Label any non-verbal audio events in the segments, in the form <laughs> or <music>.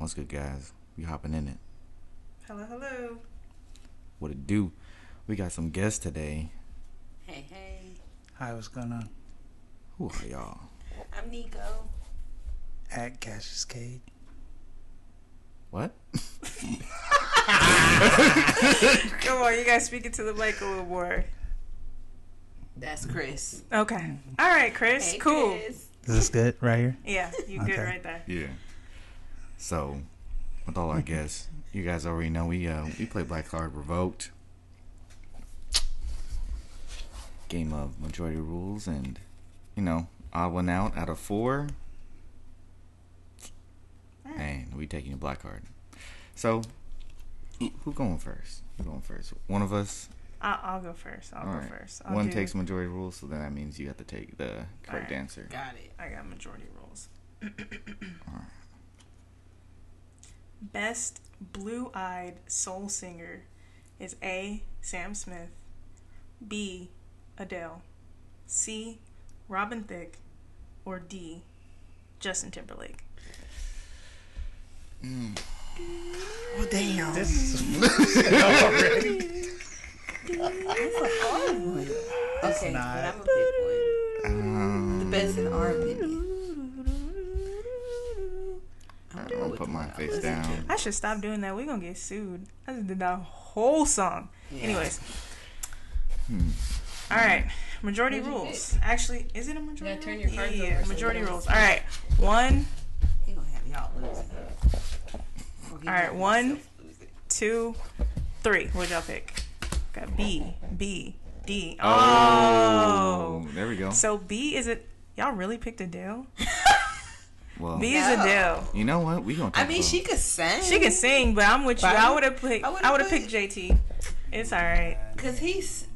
What's good, guys? We hopping in it. Hello, hello. What it do? We got some guests today. Hey, hey. Hi, what's going on? Who are y'all? I'm Nico. At Kashous Cade. What? <laughs> Come on, you guys speaking to the mic a little more. That's Chris. Okay. All right, Chris. Hey, cool. Chris. Is this good right here? Yeah, you good Okay. right there. Yeah. So, with all our guests, you guys already know we uh we play Black Card Revoked. Game of majority rules and you know, I went out out of four. And we taking a black card. So who- going first? Who going first? One of us. I'll, I'll go first. I'll All go right. first. I'll One do- takes majority rules, so then that means you have to take the correct Alright. answer. Got it. I got majority rules. Best blue-eyed soul singer is A. Sam Smith, B. Adele, C. Robin Thicke, or D. Justin Timberlake. Oh, damn. This is <laughs> That's okay, not- but I'm going to pick one. Um, The best in our opinion. I'm I'm gonna gonna put my one face down. I should stop doing that. We're gonna get sued. I just did that whole song. Yeah. Anyways. Hmm. All right. Majority What'd you rules. Actually, is it a majority gotta turn your cards yeah, over so majority you rules. All right. One. He going to have y'all losing. Or All right, gonna one. himself losing. two, three. What'd y'all pick? Got B, B, D. Oh, Oh. there we go. So B is it? Y'all really picked Adele? <laughs> Well, B is No. Adele. you know what? We gonna. I mean, about- she could sing. She can sing, but I'm with you. But I I- would have picked. I I would've would have put- picked JT. It's all right. Because he's.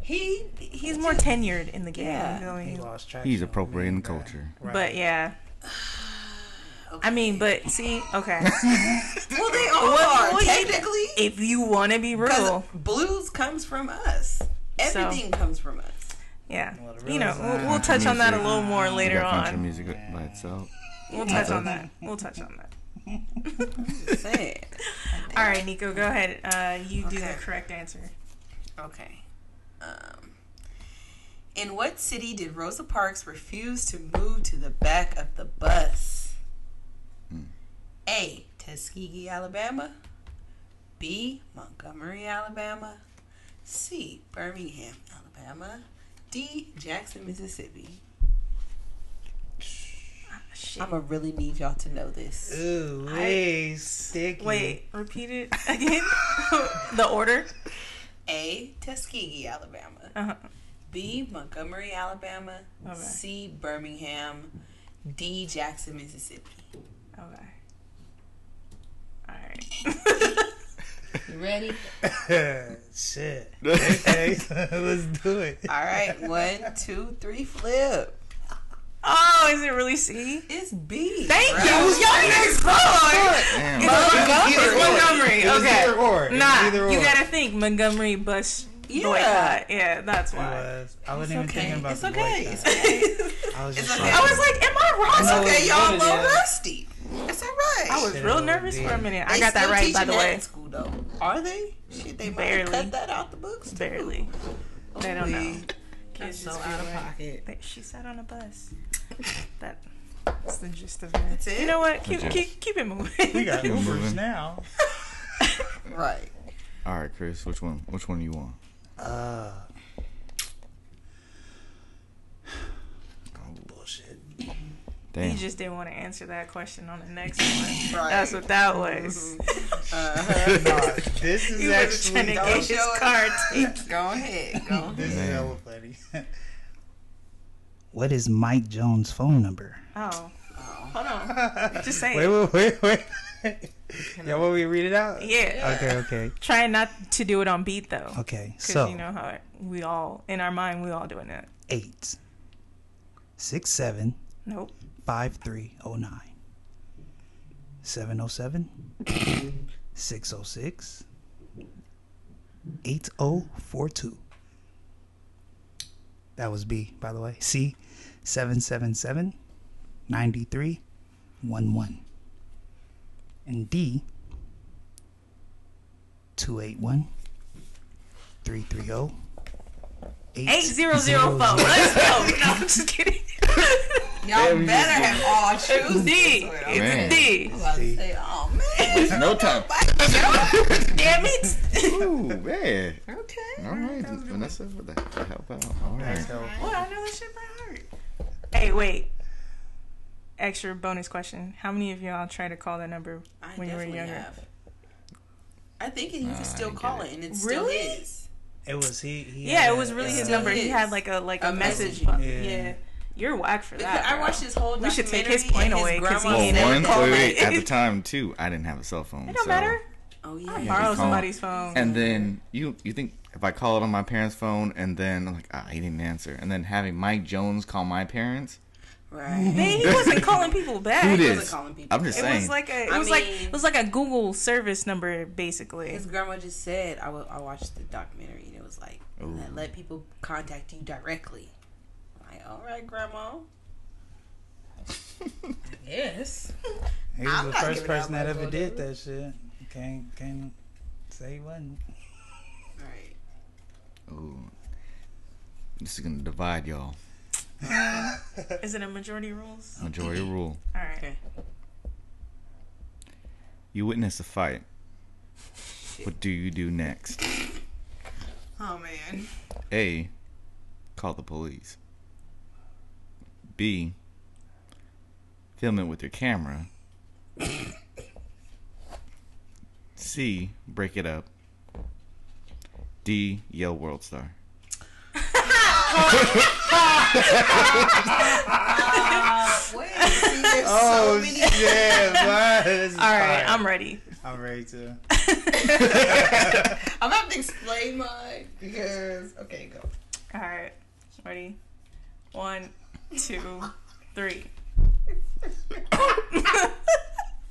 He. He's more tenured in the game. Yeah. you know he lost track. He's appropriating the culture. Right. But yeah, <sighs> I mean, but see, okay. <laughs> Well, they all Well, are, well, technically. if you want to be real, blues comes from us. Everything comes from us. yeah, Well, you know, we'll, we'll touch on that a little more later got country music by itself. We'll touch on that. We'll touch on that. Sad. <laughs> All right, Nico, go ahead. Uh, you do the correct answer. Okay. Um, in what city did Rosa Parks refuse to move to the back of the bus? Hmm. A. Tuskegee, Alabama. B. Montgomery, Alabama. C. Birmingham, Alabama. D. Jackson, Mississippi. Shit. I'm gonna really need y'all to know this. Ooh, way sticky. Wait, repeat it again. <laughs> the order. A. Tuskegee, Alabama. Uh-huh. B. Montgomery, Alabama. Okay. C. Birmingham. D. Jackson, Mississippi. Okay. All right. <laughs> You ready? <laughs> Shit. Okay, let's do it. All right. One, two, three, flip. Oh, is it really C? It's B. Thank bro. you. Y'all next board. Damn. It's Montgomery. It was Okay. either or. Nah, either you gotta think Montgomery bus Yeah. boycott. Yeah, that's It why. was. I wasn't It's even okay. thinking about It's the okay. boycott. It's okay. I was It's just okay. I was like, am I wrong? know okay. Y'all a little yeah. rusty. It's all right. I was Shit, real nervous did. for a minute. I got that right, by the way. in school though. Are they? Shit, they might Barely. cut that out the books. too. Barely. They don't know. Please. Kids so out of be like, pocket. "They- She sat on a bus. <laughs> That, that's the gist of it. That's it? You know what? Keep The keep, keep it moving. We got Keep Ubers now. <laughs> Right. All right, Chris. Which one? Which one do you want? Uh. Bullshit. Damn. You just didn't want to answer that question on the next one. <laughs> Right. That's what that was. Uh-huh. <laughs> Nah, this is You were trying to actually. Don't get his show it. card. <laughs> Go ahead. Go ahead. This is Man. hella funny. what is Mike Jones' phone number? Oh, hold on. Just say Wait, it. wait, wait, wait. yeah, want me to read it out? Yeah. Okay, okay, Try not to do it on beat though. okay. Because So you know how we all, in our mind, we all doing that. eight, six, seven, Nope. Five, three, oh nine, seven, oh seven, six, oh six, eight, oh four two. That was B, by the way. C, seven, seven, seven, ninety three, one, one. And D, 281 330 Eight zero zero four. <laughs> Let's go. No, I'm just kidding. <laughs> Y'all we better just- have all <laughs> shoes. D. It's It's Man. a D. about to say, oh man. no <laughs> time. Damn it. Ooh, <laughs> man. okay. All right, Vanessa, for the, the help out. All right. What? I know this shit by heart. Hey, wait. Extra bonus question. How many of y'all tried to call that number I when you were definitely younger? have. I think you Ah, can still call it. it, and it's Really? still his. It was he. he Yeah, had it was really a- his uh, number. He had like a like a, A message. messaging. Yeah. Yeah. You're whack for Because that. I bro. watched this whole We should take his documentary, point away because he grandma ain't Well, never one, called wait, me. wait, at the <laughs> time too, I didn't have a cell phone. It don't so- matter. Oh yeah. I borrow somebody's phone. And then you you think if I call it on my parents' phone and then I'm like ah he didn't answer and then having Mike Jones call my parents, Right. Man, he wasn't calling people <laughs> back. who It it wasn't calling people I'm just was saying. like a it I was like it was like a Google service number basically. His grandma just said, I, wa- I watched the documentary, and it was like, let, let people contact you directly. I'm like, all right, grandma. <laughs> Yes. He was I'm the first person that ever did number. that shit. Can't can't say he wasn't. Right. Ooh. This is gonna divide y'all. <laughs> Is it a majority rules? Majority rule. All right. Okay. You witness a fight. What do you do next? <laughs> Oh man. A. Call the police. B. Film it with your camera. <coughs> C. Break it up. D. Yell World Star. Uh, wait. See, so many. yeah, <laughs> All right, I'm ready. I'm ready to. <laughs> I'm gonna have to explain mine because okay, go. All right, ready. One, two, three.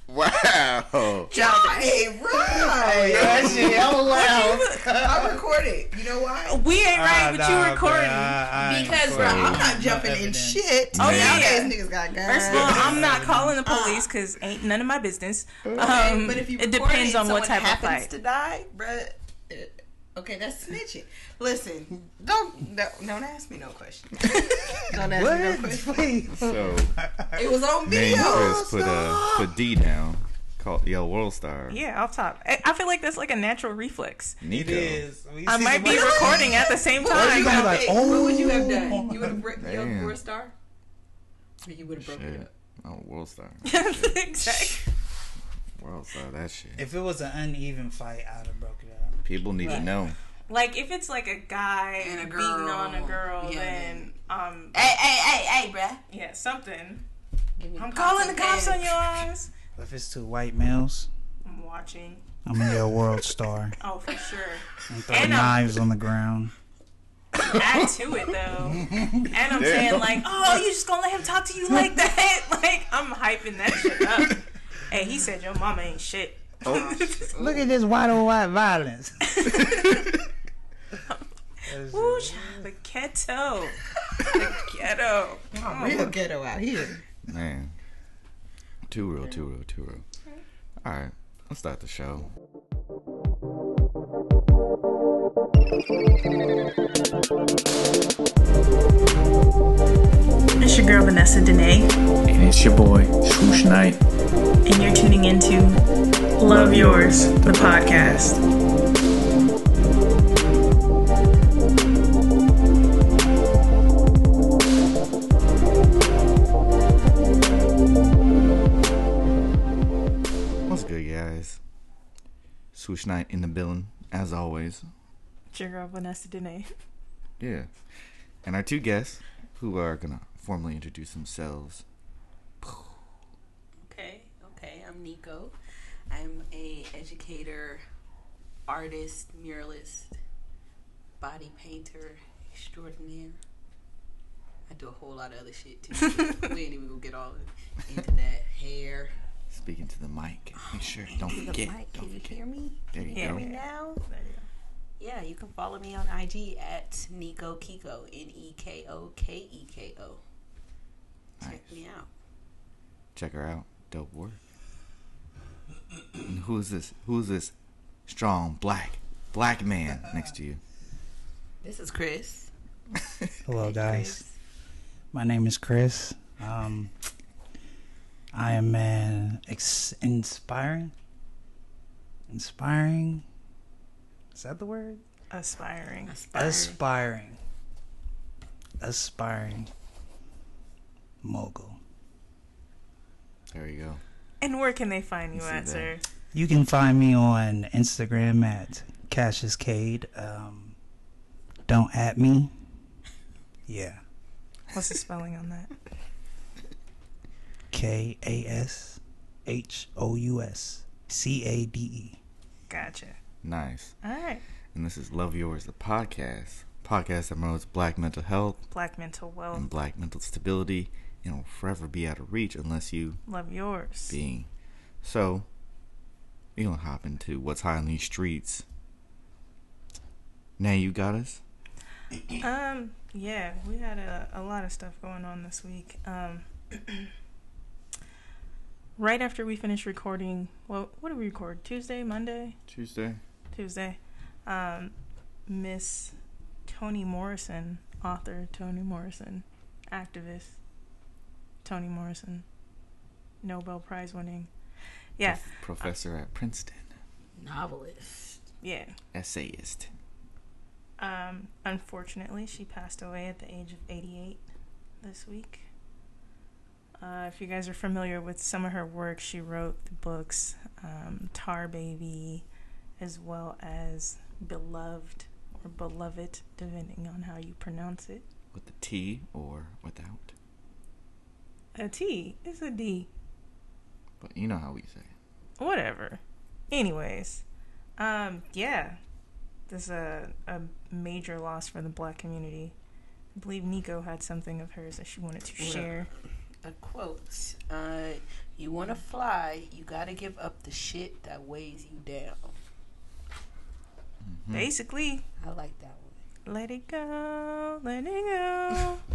Wow. Hey, right. That shit hella loud. <laughs> I recorded. You know why? We ain't right, Ah, but nah, you bro, recording. I- I Because bro. I'm not No jumping in shit. Oh, yeah. Nowadays niggas got guns. First of all, I'm not calling the police because ain't none of my business. Okay, Um, but if you it depends on what type of happens fight. to die, bruh. uh, Okay, that's <laughs> snitching. Listen, don't don't, don't ask me no questions. <laughs> don't ask me no What? questions. Please. So, <laughs> It was on me video. and Chris put, uh, put D down. Called Yell World Star. Yeah, off top. I, I feel like that's like a natural reflex. It Nico. is. We I might the- be recording at the same time. would you gonna have be like, done? What would you have oh. done? You would have broke your Damn. four star. Or you would have broken it Shit. up. Oh, World Star. exactly. World Star, that shit. If it was an uneven fight, I'd have broke it up. People need to know. Like if it's like a guy And a beating on a girl. girl, Yeah, then um Hey, hey, hey, hey, bruh. yeah something. I'm calling the cops on your ass. <laughs> If it's two white males, I'm watching. I'm gonna yell world star <laughs> Oh for sure. and throw And I'm- knives on the ground. Add to it though. <laughs> And I'm saying like, oh, you just gonna let him talk to you like that? like I'm hyping that shit up. Hey, he said your mama ain't shit. Oh. <laughs> Look at this white on white violence. <laughs> Woo, the ghetto. The ghetto. Oh, real ghetto out here. Man. Too real, too real, too real. Alright, let's start the show. It's your girl Vanessa Dene, And it's your boy, Swoosh Knight. And you're tuning into Love Yours, the podcast. What's good, guys? Swoosh Night in the building, as always. It's your girl Vanessa Dene. Yeah. And our two guests, who are gonna formally introduce themselves. Okay, okay. I'm Nico. I'm a educator, artist, muralist, body painter extraordinaire. I do a whole lot of other shit too. <laughs> we ain't even gonna get all into that hair. Speaking to the mic. Make sure, <gasps> don't The forget. mic, Don't can you forget. hear me? There you Yeah, go. we- Now, yeah, you can follow me on IG at Neko Keko, N E K O K E K O. Check me out. Check her out. Dope work. And who is this? Who is this strong black black man next to you? This is Chris. Hello, guys. My name is Chris. Um, I am an ex- inspiring, inspiring. Is that the word? Aspiring. Aspiring, aspiring mogul. There you go. And where can they find you See at, that. sir? You can find me on Instagram at Kashous Cade. Um, don't at me. Yeah, What's the spelling on that? K A S H O U S C A D E. Gotcha. Nice. All right. And this is Love Yours, the podcast. Podcast that promotes black mental health Black mental wealth. and black mental stability and will forever be out of reach unless you Love yours. being. So, going to hop into what's high on these streets. Now you got us? Um, yeah, we had a, a lot of stuff going on this week. Um, <clears throat> right after we finished recording, well, what did we record? Tuesday, Monday, Tuesday. Tuesday. Um, Miss Toni Morrison, author Toni Morrison, activist Toni Morrison, Nobel Prize winning. Yeah, Prof- professor at Princeton. Novelist. yeah. Essayist. Um, unfortunately, she passed away at the age of 88 this week. Uh, if you guys are familiar with some of her work, she wrote the books um, Tar Baby, as well as Beloved or Beloved, depending on how you pronounce it. With the T or without. A T, it's a D. But you know how we say. Whatever. Anyways, um, yeah, this is a, a major loss for the black community. I believe Nico had something of hers that she wanted to Yeah. share. A quote. Uh, you want to fly, you got to give up the shit that weighs you down. Mhm. Basically, I like that one. let it go, let it go, <laughs>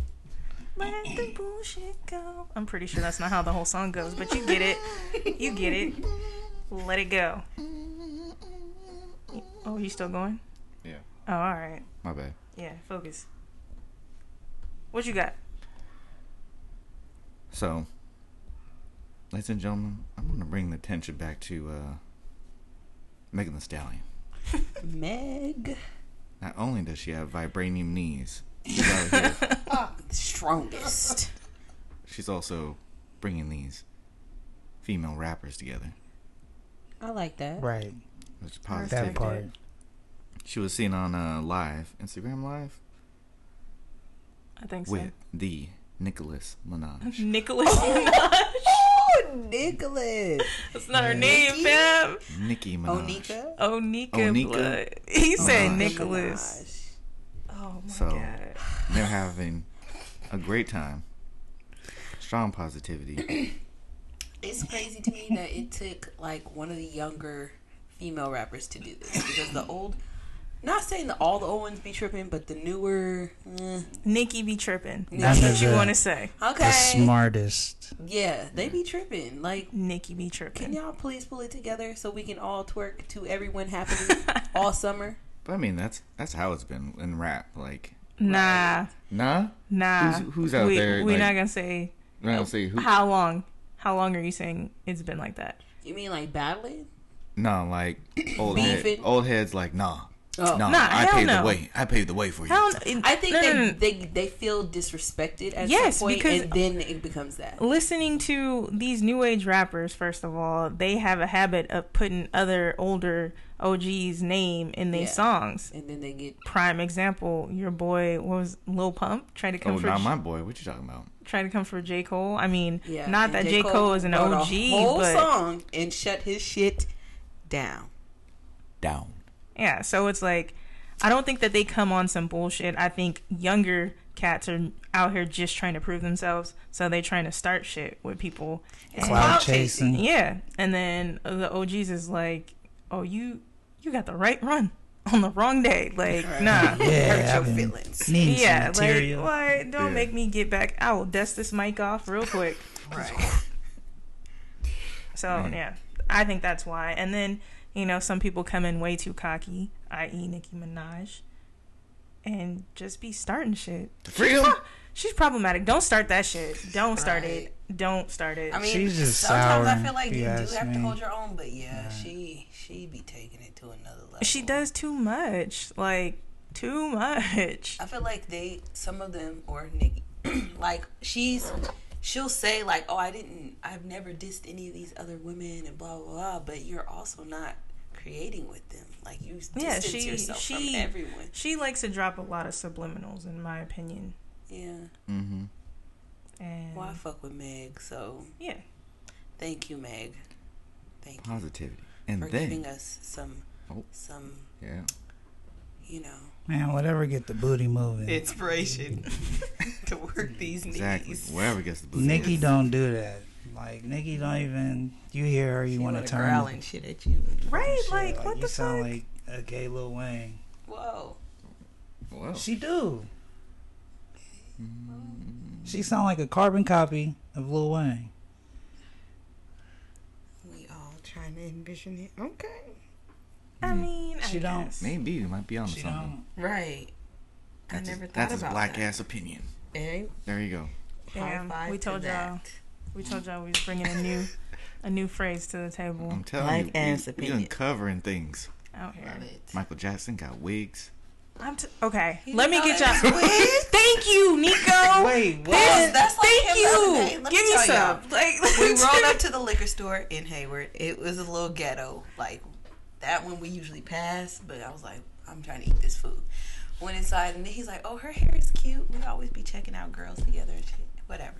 let the bullshit go. I'm pretty sure that's not how the whole song goes, but you get it. You get it. Let it go. Oh, you still going? Yeah. Oh, all right. My bad. Yeah, focus. What you got? So, ladies and gentlemen, I'm going to bring the attention back to uh, Megan Thee Stallion. <laughs> Meg. Not only does she have vibranium knees, she's, out here, <laughs> The strongest. she's also bringing these female rappers together. I like that. Right, Which is positive. that part. She was seen on uh, live, Instagram live, I think so. with the Nicholas Minaj. <laughs> Nicholas Minaj. Oh, Nicholas. That's not her name, fam. Nicki Minaj. Onika. Onika Onika Blood. He said Minaj. Nicholas. Oh my So- god. They're having a great time. Strong positivity. <clears throat> It's crazy to me that it took like one of the younger female rappers to do this because the old, not saying that all the old ones be tripping, but the newer, eh, Nicki be tripping. That's what you want to say. Okay. The okay, smartest. yeah, they be tripping. Like, Nicki be tripping. can y'all please pull it together so we can all twerk to everyone happily all <laughs> summer? But I mean, that's that's how it's been in rap. Like, Nah, nah. nah. Who's- who's out we, there, We're like- not gonna say I don't say who. how long. How long are you saying it's been like that? You mean like battling? No, like <clears throat> old head, old heads. Like, nah, Oh. nah. Nah, I hell paved no. the way. I paved the way for you. How? I think no, they, no, no. they they feel disrespected at Yes, some point, because- and then it becomes that. listening to these new age rappers first of all they have a habit of putting other older og's name in their Yeah. songs And then they get prime example your boy what was lil pump trying to come Oh, for not my boy. What you talking about? Trying to come for j cole i mean yeah. not that j cole, is an og a whole but song and shut his shit down. Down. Yeah so it's like i don't think that they come on some bullshit i think younger cats are out here just trying to prove themselves so they're trying to start shit with people It's Cloud clout chasing. Yeah, and then the OGs is like, "Oh, you you got the right run on the wrong day." Like, Right. nah. <laughs> Yeah, Hurt I've your been feelings. some Yeah, like material. what? Don't Yeah. make me get back. I will dust this mic off real quick. Right. <laughs> So yeah, I think that's why. And then you know some people come in way too cocky, i.e. Nicki Minaj, and just be starting shit. Freedom. She's problematic. Don't start that shit. Don't start Right. it. Don't start it. I mean, She's just sometimes I feel like you you do ask have to hold your own, but yeah, she she be taking it to another level. she does too much. Like too much. I feel like they, some of them, or Nicki, <clears throat> like she's, she'll say like, "Oh, I didn't, I've never dissed any of these other women," and blah blah blah. But you're also not creating with them. Like you distance Yeah, she yourself she from everyone. she likes to drop a lot of subliminals, in my opinion. Yeah. Mm-hmm. And Well, I fuck with Meg, so yeah, thank you, Meg. Thank you Positivity. And for then, giving us some, Oh. some, yeah. you know, Man, whatever get the booty moving. inspiration <laughs> to work these Exactly. knees. Wherever gets the booty. Nicki don't do that. Like Nicki don't even. You hear her, you want wanna to growl turn. and shit at you. right. shit. Like, what you the sound fuck? like a gay Lil Wayne. Whoa. Whoa. She do. Mm. She sound like a carbon copy of Lil Wayne. We all trying to envision it. Okay. I mean, I She don't. guess. maybe you might be on She something. don't. Right. I That's never his, thought that's his about black that. ass opinion. Eh? There you go. Damn, High five we to told y'all. We told y'all we was bringing a new, a new phrase to the table I'm telling Black you, ass we, we opinion. uncovering things. out here. Love. Michael Jackson got wigs. I'm t- okay. He Let me get y'all. that was. <laughs> Thank you, Nico. <laughs> Wait, what? Yes, that's like Thank him the you. other me Give me some. y'all. Like we <laughs> rolled up to the liquor store in Hayward. It was a little ghetto, like that one we usually pass. But I was like, I'm trying to eat this food. Went inside and then he's like, "Oh, her hair is cute. We always be checking out girls together and shit. Whatever."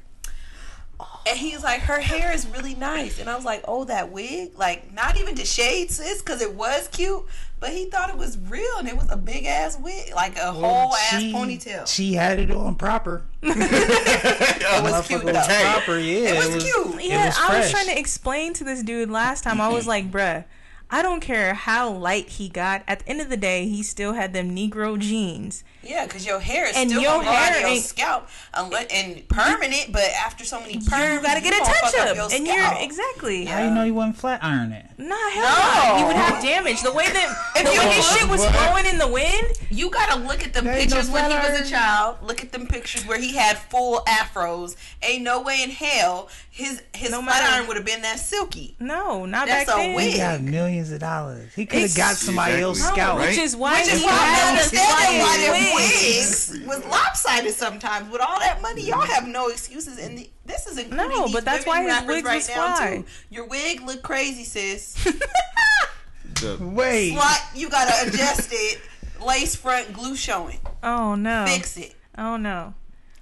And he's like, "Her hair is really nice." And I was like, "Oh, that wig? Like, not even to shade, sis, because it was cute, but he thought it was real, and it was a big ass wig, like a whole ass ponytail. She had it on proper. <laughs> <laughs> it was cute though. proper, yeah. It was cute. Yeah, was I was trying to explain to this dude last time. I was like, bruh, I don't care how light he got. At the end of the day, he still had them Negro jeans. Yeah, because your hair is And still your gonna go out hair of your ain't- scalp unless, and permanent. But after so many perms, you gotta get a touch fuck up, your and scalp. you're exactly. How you know you wasn't flat iron it? Nah, hell no. He would have damage. The way that the you way his shit was blowing in the wind. You gotta look at the There ain't no pictures when he was a child. Look at them pictures where he had full afros. Ain't no way in hell his his No flat matter- iron would have been that silky. No, not That's back a then. wig. He got millions of dollars. He could have got somebody Exactly. else's No. Right? which is why Which is he why I had understand why their wigs. wigs was lopsided sometimes. With all that money, y'all have no excuses. And the, this is including No, these but that's why his rappers wigs right was now fly. Your wig look crazy, sis. <laughs> Wait. Slut, you gotta adjust it. Lace front, glue showing. Oh no. Fix it. Oh no.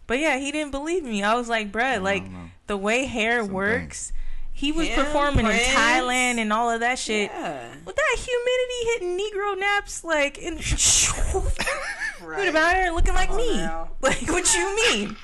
But yeah, he didn't believe me. I was like, bruh, like know. The way hair Some works. He was Him, performing Prince. in Thailand and all of that shit. Yeah. With that humidity hitting Negro naps, like, and <laughs> Right. Dude, about her looking like Come me. now. <laughs> Like, what you mean?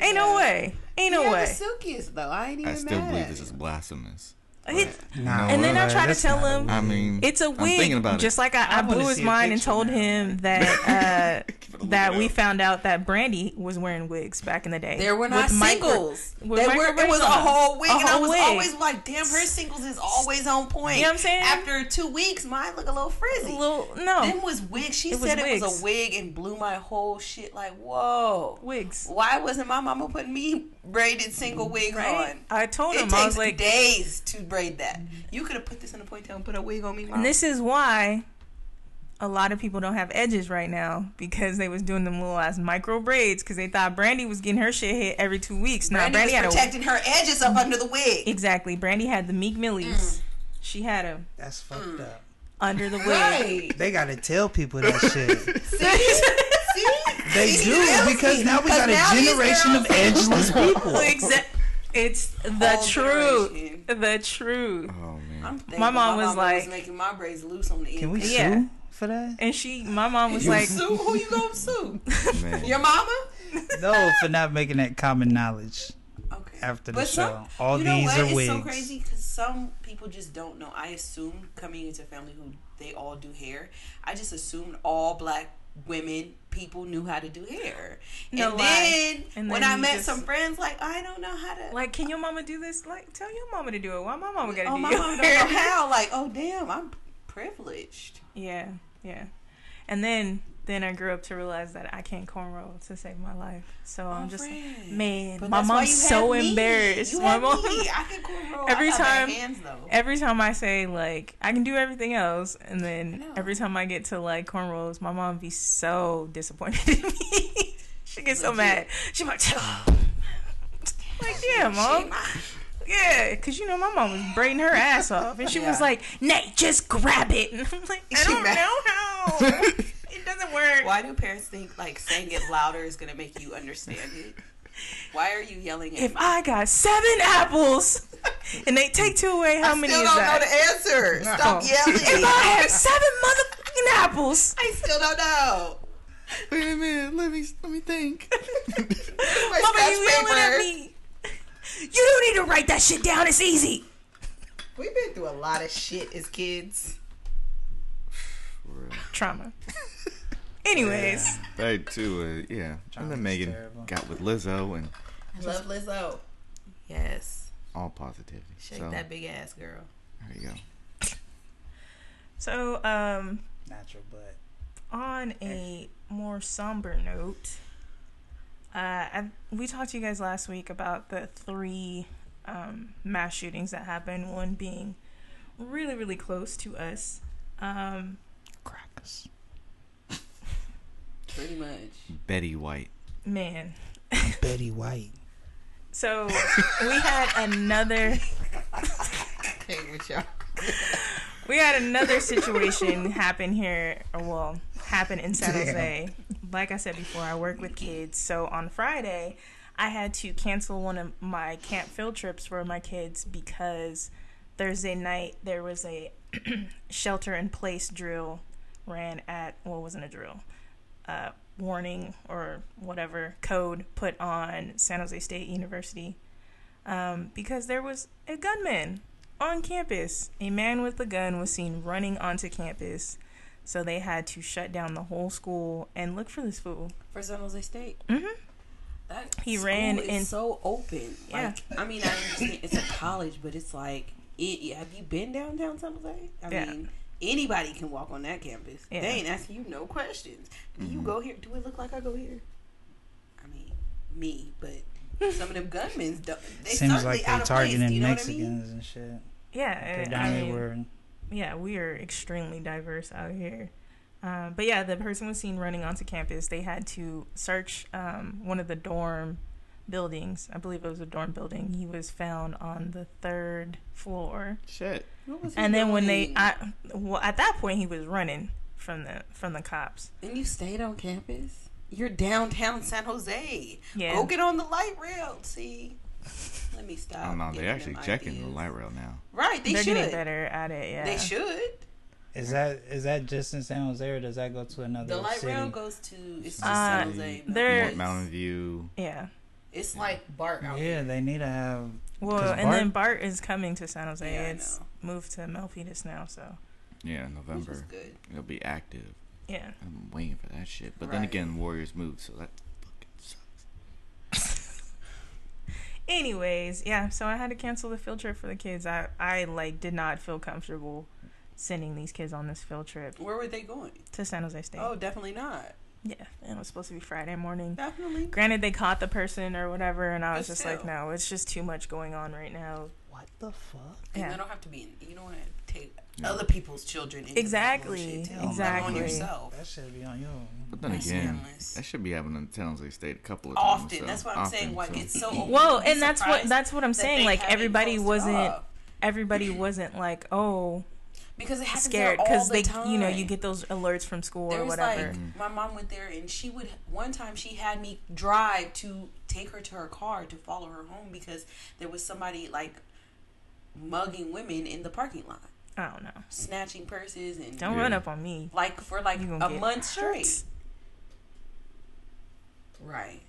Ain't no way. Ain't no yeah, way. the silkiest though. I ain't even I still mad believe at this is blasphemous. It- Nah, and then I well, try to tell him I mean, it's a I'm thinking wig. about Just it. like I, I, I blew his mind and told now. him <laughs> that uh, Keep it a that we found out that Brandy was wearing wigs back in the day. There were not With micro- singles. They micro were. It was a whole wig, A and I was wig. always like, "Damn, her singles is always on point." You know what I'm saying? After two weeks, mine look a little frizzy. Little no Them was wigs. She It was said it was a wig and blew my whole shit. Like, whoa. wigs. Why wasn't my mama putting me braided single wigs Right? on? I told It him I takes was like, days to braid that. You could have put this in a ponytail and put a wig on me, mom. and this is why a lot of people don't have edges right now because they was doing them little ass micro braids because they thought Brandy was getting her shit hit every two weeks. Now Brandy, Brandy, was had a protecting her edges up under the wig. exactly. Brandy had the Meek Millies. Mm. She had them That's fucked mm. up. under the wig. Right. They gotta tell people that <laughs> shit. See? They See? do because now we got a generation of girls- edgeless people. <laughs> Exact. It's the Whole truth. The truth. Oh man. I'm My mom was mama like- making my braids loose on the end. Can we Yeah. sue for that? And she, my mom was You like, sue? Who you gonna sue? man. Your mama? No, for not making that common knowledge. Okay. After the But show. some- All you know these what? are It's wigs. so crazy because some people just don't know. I assumed coming into a family who they all do hair. I just assumed all black women, people knew how to do hair. No and then And when I met just- some friends, like I don't know how to. Like, can your mama do this? Like, tell your mama to do it. Why my mama gotta oh, do my mom <laughs> don't know how. Like, oh damn, I'm privileged. Yeah, yeah. And then then I grew up to realize that I can't cornrow to save my life. So oh, I'm Oh, just like, man, But my mom's so me. embarrassed. You My mom, me. <laughs> I can cornrow. Every I time- hands though. every time I say like I can do everything else, and then every time I get to like cornrows, my mom be so disappointed in me. <laughs> she gets so mad. She like, like yeah, mom. Yeah, because you know my mom was braiding her ass off, and she was like, "Nate, just grab it." And <laughs> I'm like, I don't know how. It doesn't. Why do parents think like saying it louder is gonna make you understand it? Why are you yelling at If me? I got seven apples and they take two away, how I many still is don't that? know the answer. Stop Oh. yelling. If I have seven motherfucking apples, I still don't know. Wait a minute. Let me let me think. <laughs> My mama, scratch you yelling at paper. me? You don't need to write that shit down. It's easy. We've been through a lot of shit as kids. <sighs> For real. Trauma. Anyways, That too. Uh, yeah. And then Megan terrible. got with Lizzo and I love Lizzo. Yes. all positivity. Shake so that big ass girl. there you go. <laughs> so um, Natural butt. on a more somber note, uh, I, we talked to you guys last week about the three um, mass shootings that happened. One being really, really close to us. Um, Crackers. Pretty much. Betty White. man, Betty White. so we had another. <laughs> Hey, with y'all. We had another situation <laughs> happen here, or well, happen in San Damn. Jose. Like I said before, I work with kids. So on Friday, I had to cancel one of my camp field trips for my kids because Thursday night there was a <clears throat> shelter in place drill ran at, well, it wasn't a drill, uh, warning or whatever code put on San Jose State University um, because there was a gunman on campus. A man with a gun was seen running onto campus, so they had to shut down the whole school and look for this fool. For San Jose State. Mhm. That He ran in- so open. Yeah. Like, I mean, I understand it's a college, but it's like, it, have you been downtown San Jose? I Yeah. mean, anybody can walk on that campus. Yeah. They ain't asking you no questions. Do you go here? Do it look like I go here? I mean, me, but <laughs> some of them gunmen don't. They Seems like they're targeting place, you know what I mean? Mexicans and shit. Yeah, They're I mean, everywhere. yeah, we are extremely diverse out here. Um, but yeah, the person was seen running onto campus. They had to search um, one of the dorm buildings. I believe it was a dorm building. He was found on the third floor. Shit. What was he And then when they. I, well, at that point he was running from the from the cops. and you stayed on campus. You're downtown San Jose. Yeah. Go get on the light rail. See. Let me stop. I don't know. They're actually checking ideas. the light rail now. Right, they They're should. getting better at it. Yeah, They should. Is that is that just in San Jose or does that go to another The light city? rail goes to it's just Uh, San Jose. they're- Mount- Mountain View. Yeah. It's like Bart out yeah, here. they need to have. Well, 'Cause and then Bart- Bart is coming to San Jose. Yeah, I it's know. moved to Milpitas now, so Yeah, Which is November. good. It'll be active. yeah. I'm waiting for that shit. But then again, Warriors moved, so that fucking sucks. <laughs> Anyways, yeah. So I had to cancel the field trip for the kids. I I like did not feel comfortable sending these kids on this field trip Where were they going? to San Jose State. Oh, definitely not. Yeah, and it was supposed to be Friday morning. Definitely. Granted, they caught the person or whatever, and I was But just like, no, it's just too much going on right now. What the fuck? And Yeah. they don't have to be. In, you don't want to take Yeah. other people's children. Into Exactly, That bullshit, too. Oh, exactly. On yourself. That should be on you. But then That's again, endless. that should be happening in San Jose State a couple of times. Often. so- That's what I'm saying. often, Like so- it's so. <laughs> Well, and that's what that's what I'm that saying. Like everybody wasn't up. everybody wasn't like oh because it happens scared because because they you know you get those alerts from school There or was whatever. like mm. my mom went there and she would one time she had me drive to take her to her car to follow her home because there was somebody like mugging women in the parking lot, I don't know. snatching purses and Don't Yeah. run up on me. like for like a month hurt. straight. Right.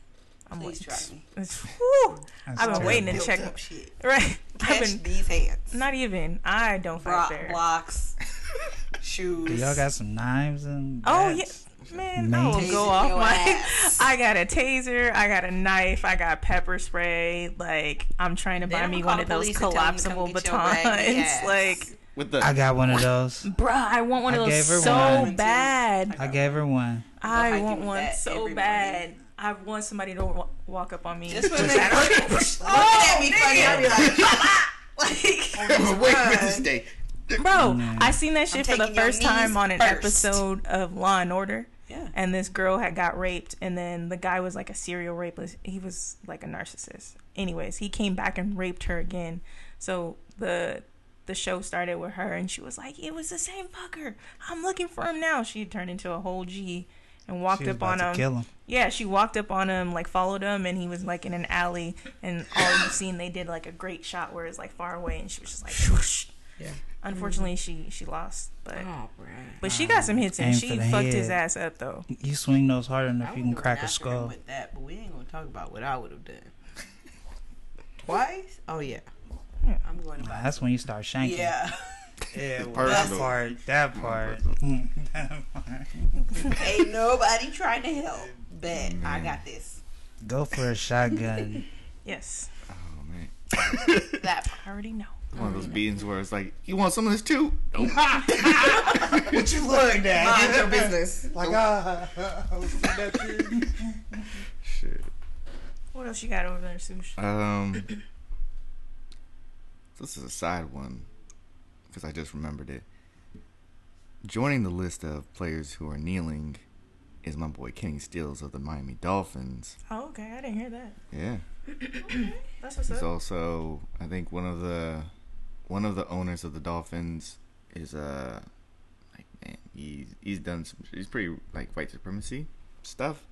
I'm Please wait- try me. It's, <laughs> whew. That's I've been terrible. waiting to check. up shit. Right. I've Catch been these hands. not even. I don't fight Bro- fair. blocks, <laughs> shoes. Do y'all got some knives and? Oh yeah. Man, Man. I will go off my. ass. <laughs> I got a taser. I got a knife. I got pepper spray. Like I'm trying to Then buy me one of those police and tell them to come collapsible get your raggedy batons. ass. Like, With the I got one of those. bruh, I want one of those so one. bad. I gave her one. I hiking want one so every bad. Morning. I want somebody to wa- walk up on me. Just when Just they out look of- at me funny, I'll be like, <laughs> like, <laughs> wait for this day. Bro, Man. I seen that shit for the first time on an first. episode of Law and Order. yeah. And this girl had got raped, and then the guy was like a serial rapist. He was like a narcissist. Anyways, he came back and raped her again. So the the show started with her, and she was like, "It was the same fucker. I'm looking for him now." She turned into a whole G and walked She was up about on to him. kill him. Yeah, she walked up on him, like followed him, and he was like in an alley. And all you <laughs> seen, they did like a great shot where it's like far away, and she was just like, whoosh. Yeah. Unfortunately, she she lost, but Oh, but she got some hits in. Aim She for the fucked his ass up though. You swing those hard enough, I you can would've crack went a after him skull. With that, but we ain't gonna talk about what I would have done. <laughs> Twice? Oh yeah. I'm going to buy. That's when you start shanking. Yeah. <laughs> Yeah, well, Personal. <laughs> that part. That <laughs> part. ain't nobody trying to help. Bet I got this. Go for a shotgun. <laughs> Yes, Oh man. That part, I already know. One of those beatings where it's like, you want some of this too? Nope. what you looked mind your business. Like, ah. Shit. What else you got over there, Sush? Um, this is a side one because I just remembered it. Joining the list of players who are kneeling is my boy Kenny Stills of the Miami Dolphins. Oh, okay. I didn't hear that. Yeah, That's what's he's up. also I think one of the one of the owners of the Dolphins is uh like man he's he's done some he's pretty like white supremacy stuff.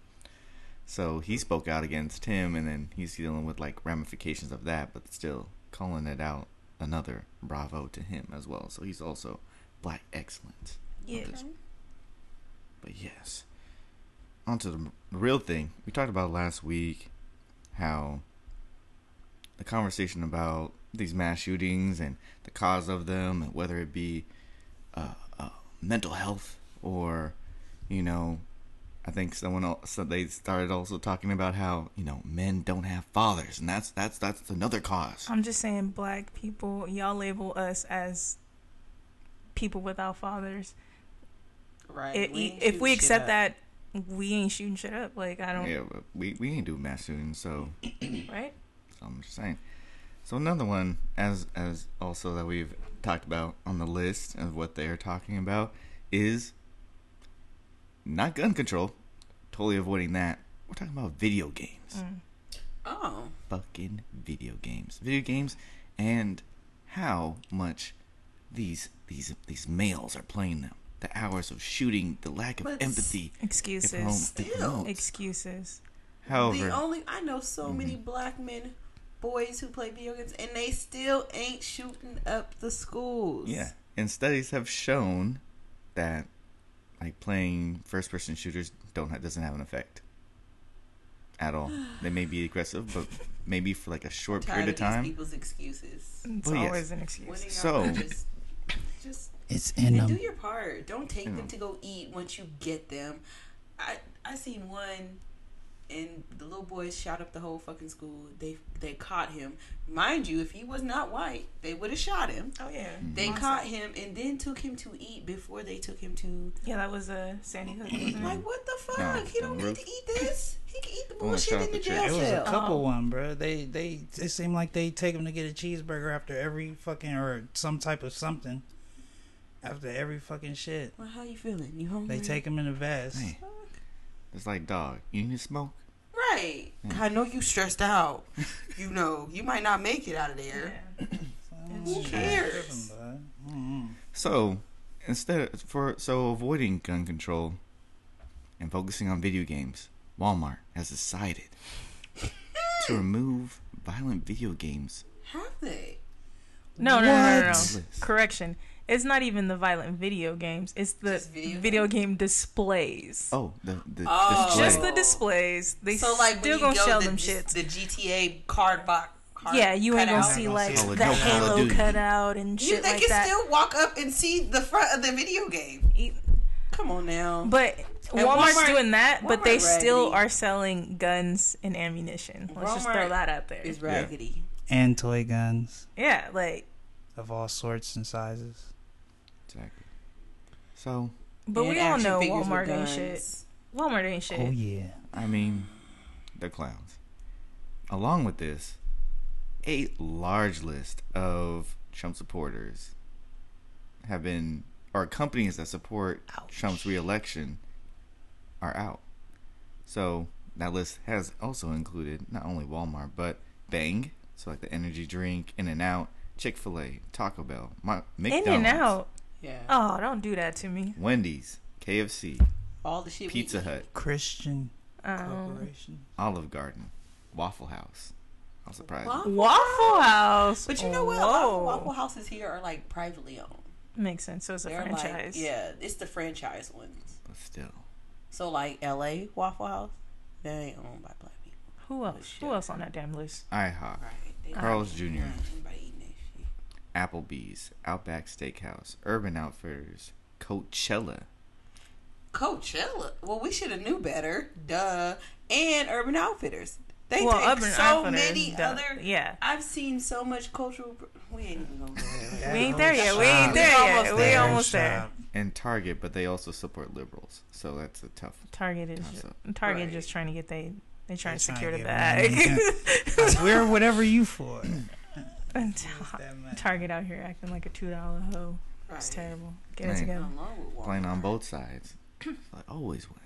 So he spoke out against him, and then he's dealing with like ramifications of that, but still calling it out. Another bravo to him as well. So he's also black excellence. Yeah. But yes, on to the real thing. We talked about last week how the conversation about these mass shootings and the cause of them, and whether it be uh, uh, mental health or, you know, I think someone else so they started also talking about how you know men don't have fathers, and that's that's that's another cause. I'm just saying, black people, y'all label us as people without fathers. Right. It, we if we accept up. that, we ain't shooting shit up. Like I don't, Yeah, but we we ain't do mass shootings, so <clears throat> right? So I'm just saying. So another one, as as also that we've talked about on the list of what they're talking about, is not gun control. Totally avoiding that. We're talking about video games. Mm. Oh. Fucking video games. Video games and how much these these these males are playing them. The hours of shooting, the lack of But s- empathy. Excuses. promote- it Still. Excuses. However, The only I know so many black men, boys who play video games, and they still ain't shooting up the schools. Yeah, and studies have shown that like playing first-person shooters don't ha- doesn't have an effect at all. they may be aggressive, but maybe for like a short Tired period of of these time. people's excuses. It's Well, yes. always an excuse. So- just, just It's in and do your part. Don't take them to go eat once you get them. I I seen one, and the little boys shot up the whole fucking school. They they caught him. Mind you, if he was not white, they would have shot him. Oh yeah. They Awesome. caught him and then took him to eat before they took him to. Yeah, that was a uh, Sandy Hook. Like what the fuck? No, he don't no, need to eat this. He can eat the bullshit in the the jail chick. It was a cell. couple Oh. one, bro. They they it seemed like they take them to get a cheeseburger after every fucking or some type of something. After every fucking shit, Well, how you feeling? You hungry? they take them in a vest. Hey, it's like dog. You need to smoke. Right. I know you stressed out. you know, you might not make it out of there. Yeah. Who cares? Mm-hmm. So instead, of, for so avoiding gun control and focusing on video games, Walmart has decided <laughs> to remove violent video games. Have they? No, no, no, no, no, no. Correction. It's not even the violent video games. It's the Just video video, game displays. Oh, the the Oh. display. Just the displays. They so like still gonna go sell the, them G- shits. the GTA card box. Card yeah, you ain't gonna cutout. see like see the No Halo Duty. cutout and You, shit they like can that. still walk up and see the front of the video game. Come on now. But And Walmart's Walmart- doing that, but they Walmart still are selling guns and ammunition. Let's just throw that out there. It's raggedy. and toy guns Yeah, like, of all sorts and sizes. Exactly. So, but we all action know Walmart ain't shit. Walmart ain't shit. Oh yeah. I mean, they're clowns. Along with this, a large list of Trump supporters have been, or companies that support Trump's reelection are out. So that list has also included not only Walmart, but Bang, so like the energy drink, In and Out, Chick fil A, Taco Bell, My, McDonald's, In and out. Yeah. Oh, don't do that to me. Wendy's, KFC, All the shit. Pizza eat. Hut, Christian Um, Corporation. Olive Garden, Waffle House. I'm surprised. Waffle Waffle House. But you know what? A lot of Waffle Houses here are like privately owned. Makes sense. So it's a They're franchise. like, yeah, it's the franchise ones. But still. So like L.A. Waffle House, they ain't owned by black people. Who else? Who else on that damn list? IHOP, Right. Carl's not- Jr., Anybody eating that shit. Applebee's, Outback Steakhouse, Urban Outfitters, Coachella. Coachella. Well, we should have knew better. Duh. And Urban Outfitters. They well, take Urban so many duh. other. Yeah. I've seen so much cultural. We ain't even gonna go there. We ain't there yet. We ain't there Almost yet. We there. almost there. And Target, but they also support liberals. So that's a tough. Target is Toss up. Target Right. just trying to get they they trying to secure to the get bag. <laughs> Wear whatever you for. And that much? Target out here acting like a two dollar hoe. It's terrible. Get it together. Along with Walmart. Playing on both sides. <clears throat> I always win.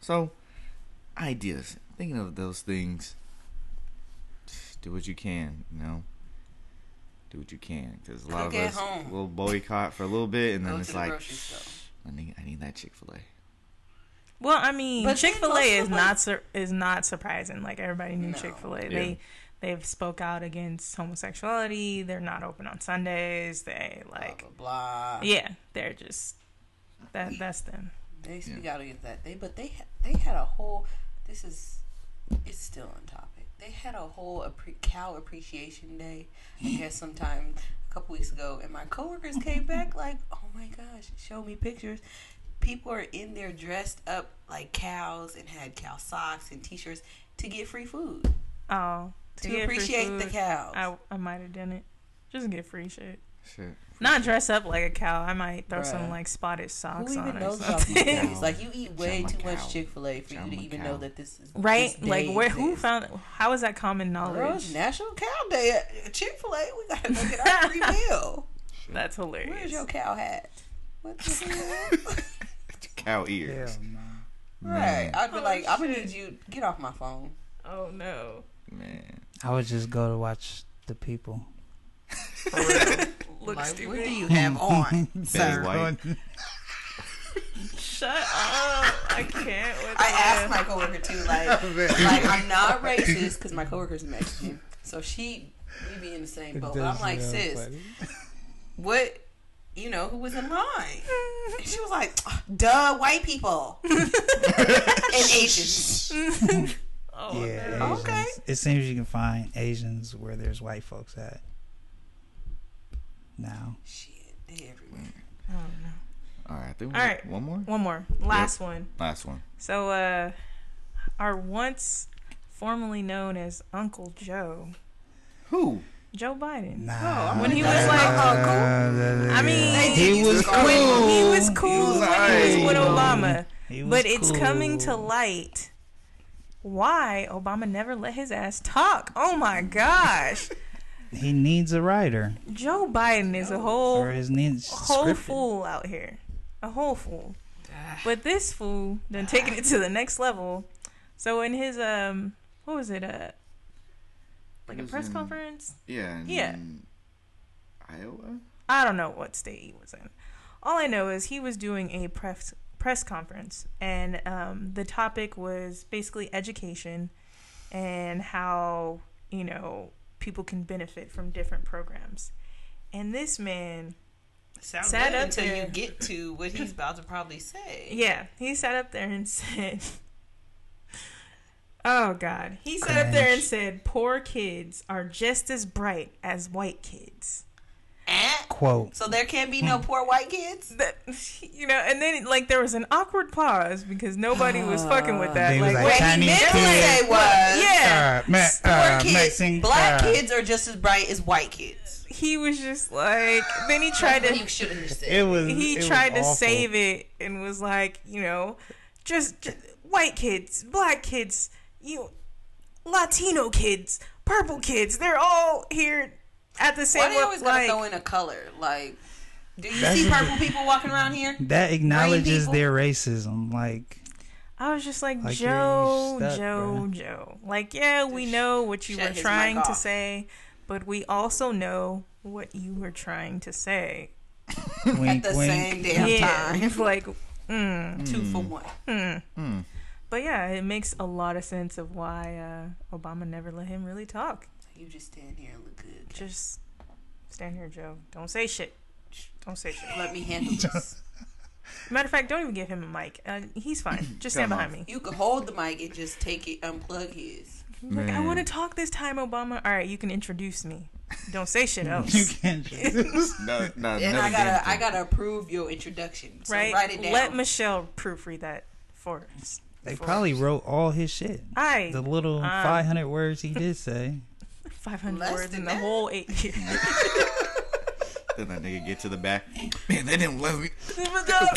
So, ideas. Thinking of those things. Do what you can, you know? Do what you can. Because a lot Cook of us home. will boycott for a little bit, and then Go it's the like. I need, I need that Chick fil A. Well, I mean, But Chick Fil A is like- not sur- is not surprising. Like everybody knew No. Chick Fil A. Yeah. They they've spoke out against homosexuality. They're not open on Sundays. They like blah blah blah. yeah, they're just that that's them. They speak out against that. They but they they had a whole. This is it's still on topic. They had a whole appre- cow appreciation day. I guess <laughs> sometime a couple weeks ago, and my coworkers came back like, "Oh my gosh, show me pictures." People are in there dressed up like cows and had cow socks and t-shirts to get free food Oh, to, get free appreciate the food, cows. I I might have done it. Just get free shit. Shit. Not dress up like a cow. I might throw some like spotted socks Who on even or knows about something. these <laughs> Cow. Like you eat way Chow too cow. much Chick Fil A for you Chow to even cow. know that this is right? this Like day where? Who found? How is that common knowledge? it's National Cow Day at Chick Fil A. We gotta go get our free <laughs> meal. That's hilarious. Where's your cow hat? What the <laughs> hell? Cow ears. Hell no. right. I'd be Oh, like, I'm gonna shit. need you get off my phone. Oh no. Man. I would just go to watch the people. <laughs> Look like, stupid. what do you have <laughs> on? Betty White. <laughs> Shut up! I can't. With I asked my coworker too, like, like I'm not racist because my coworker's Mexican, so she we be in the same boat. But I'm like, sis, what? You know who was in line? And she was like, duh, white people and Asians. Oh, Yeah. Asians. Okay. It seems you can find Asians where there's white folks at. Now. Shit, they everywhere. Oh, no. All right. I think we All. One more? One more. Last one. Last one. So, uh, our once formerly known as Uncle Joe, Who? Joe Biden. Nah. When he was like, I I mean, he was cool. when he was cool was when he was with. Obama. He was But it's coming to light why Obama never let his ass talk. Oh my gosh. <laughs> He needs a writer. Joe Biden is a whole Or his needs whole scripted. fool out here. A whole fool. But this fool done taking it to the next level. So in his um what was it, uh like a press in- conference? Yeah. Yeah. in Iowa? I don't know what state he was in. All I know is he was doing a press press conference, and um, the topic was basically education and how you know people can benefit from different programs. And this man, Sounds Sat good up until there. you get to what he's about to probably say. yeah, he sat up there and <laughs> said, "Oh God," he sat up there and said, "Poor kids are just as bright as white kids." Quote. So there can't be no poor white kids. that <laughs> you know, and then like there was an awkward pause because nobody was <sighs> fucking with that. They was Like, like, wait, What he Chinese meant to kids. say was, yeah, Uh, me- poor uh, kids, Mexican- black uh, kids are just as bright as white kids. he was just like. Then he tried to. you shouldn't have said. It was. he it was tried to awful. save it and was like, you know, just, just white kids, black kids, you, Latino kids, purple kids. They're all here at the same. Why they le- always gotta throw in a color? Like, do you That's see just- purple people walking around here? That acknowledges their racism. Like, I was just like, Like, Joe, stuck, Joe, bruh. Joe. Like, yeah, we know what you shut were trying to say, but we also know what you were trying to say. <laughs> wink, At the wink. same damn yeah, time. it's <laughs> like, mm, Two for one. hmm. But yeah, it makes a lot of sense of why uh, Obama never let him really talk. You just stand here and look good. Just stand here, Joe. Don't say shit. Don't say shit. Let me handle <laughs> this. Matter of fact, don't even give him a mic. Uh, he's fine. <laughs> Just stand Come behind me. You could hold the mic and just take it, unplug his. Like, I Man. want to talk this time, Obama. All right, you can introduce me. Don't say shit <laughs> else. You can't. just- No, no, And never I gotta. I gotta approve your introduction. So right? write it down. Let Michelle proofread that for us. They For probably us. wrote all his shit. I The little Um, 500 words he did say. 500 Less words in the that. whole eight years. <laughs> Then that nigga get to the back. Man, they didn't let me. <laughs> I,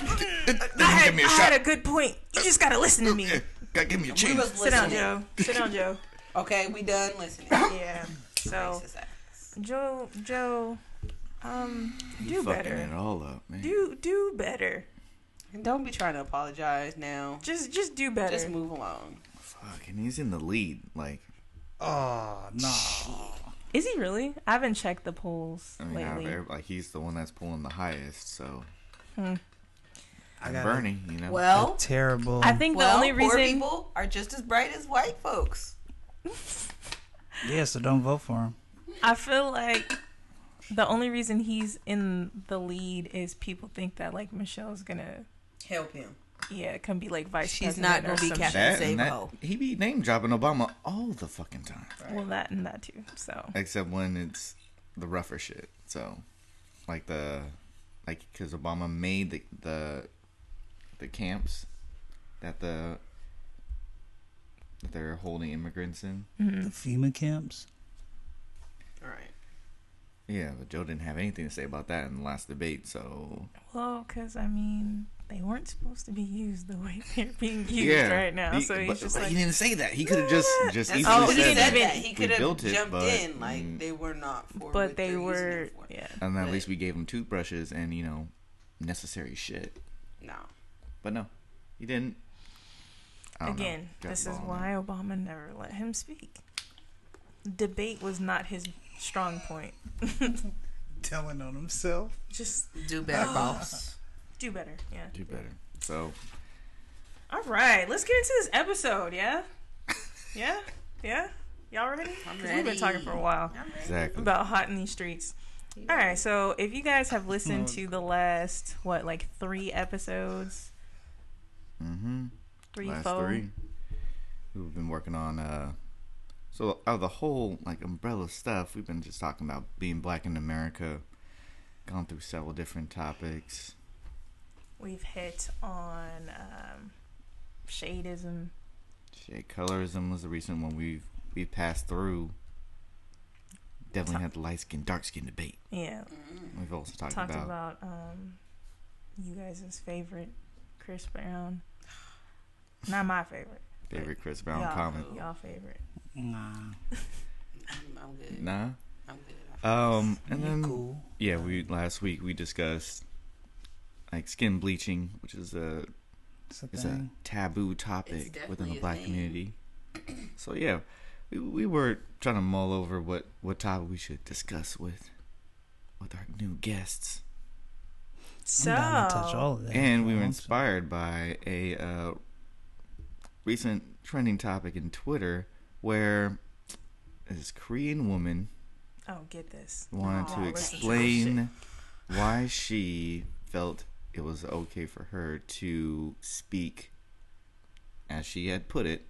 Give had, me a I shot. had a good point. You just gotta listen to me. Gotta give me a chance. was Sit down. Joe. Sit down, Joe. <laughs> Okay, we done listening. Yeah. So, Joe, Joe, um, You do fucking better. it all up, man. Do do better. And don't be trying to apologize now. Just just do better. Just move along. Fuck, and he's in the lead. Like, Oh, no. Is he really? I haven't checked the polls I mean, out lately. every- like he's the one that's pulling the highest. So, Hmm. I got Bernie, you know. Well, a terrible. I think well, the only reason poor reason people are just as bright as white folks. <laughs> Yeah, so don't vote for him. I feel like the only reason he's in the lead is people think that like Michelle's gonna Help him. Yeah it can be like vice She's president not or gonna be some Captain shit. that, Save that ho. he be name dropping Obama all the fucking time, Well, that and that too. So except when it's the rougher shit. So, like the like because Obama made the the the camps that the that they're holding immigrants in. mm-hmm. The FEMA camps. All right. Yeah, but Joe didn't have anything to say about that in the last debate. So well, because I mean they weren't supposed to be used the way <laughs> they're being used yeah, right now. He, so he's but, just but like he didn't say that. He could have just just easily Oh, he he said that. that. He could have built it, jumped but, in like mm, they were not for. but they were yeah. And then at least we gave him toothbrushes and you know necessary shit. No. But no, he didn't. I don't know. Again, this is why that. Obama never let him speak. Debate was not his strong point. <laughs> Telling on himself. Just Do better, boss. Do better. Yeah. do better. So All right, let's get into this episode. Yeah, yeah, yeah. Y'all ready? I'm 'Cause We've been talking for a while exactly. about hot in these streets. All right, so if you guys have listened to the last what, like three episodes, Mm-hmm. three, Last four, three. We've been working on uh. So out of the whole like umbrella stuff, we've been just talking about being black in America. Gone through several different topics. We've hit on um, shadeism. Shade colorism was the recent one we've we passed through. Definitely had the light skin, dark skin debate. Yeah, We've also talked, about. talked about, about, um, you guys' favorite Chris Brown. Not my favorite. favorite Chris Brown y'all, comment. Y'all favorite. Nah. I'm, I'm good. Nah. I'm good. Um, and then cool. yeah, we last week we discussed like skin bleaching, which is a a is a taboo topic within the black community. So yeah, we, we were trying to mull over what what topic we should discuss with with our new guests, So, I'm down to touch all of that. and we were inspired by a uh, recent trending topic in Twitter where this Korean woman oh, get this. wanted Oh, to listen to explain why she felt it was okay for her to speak, as she had put it,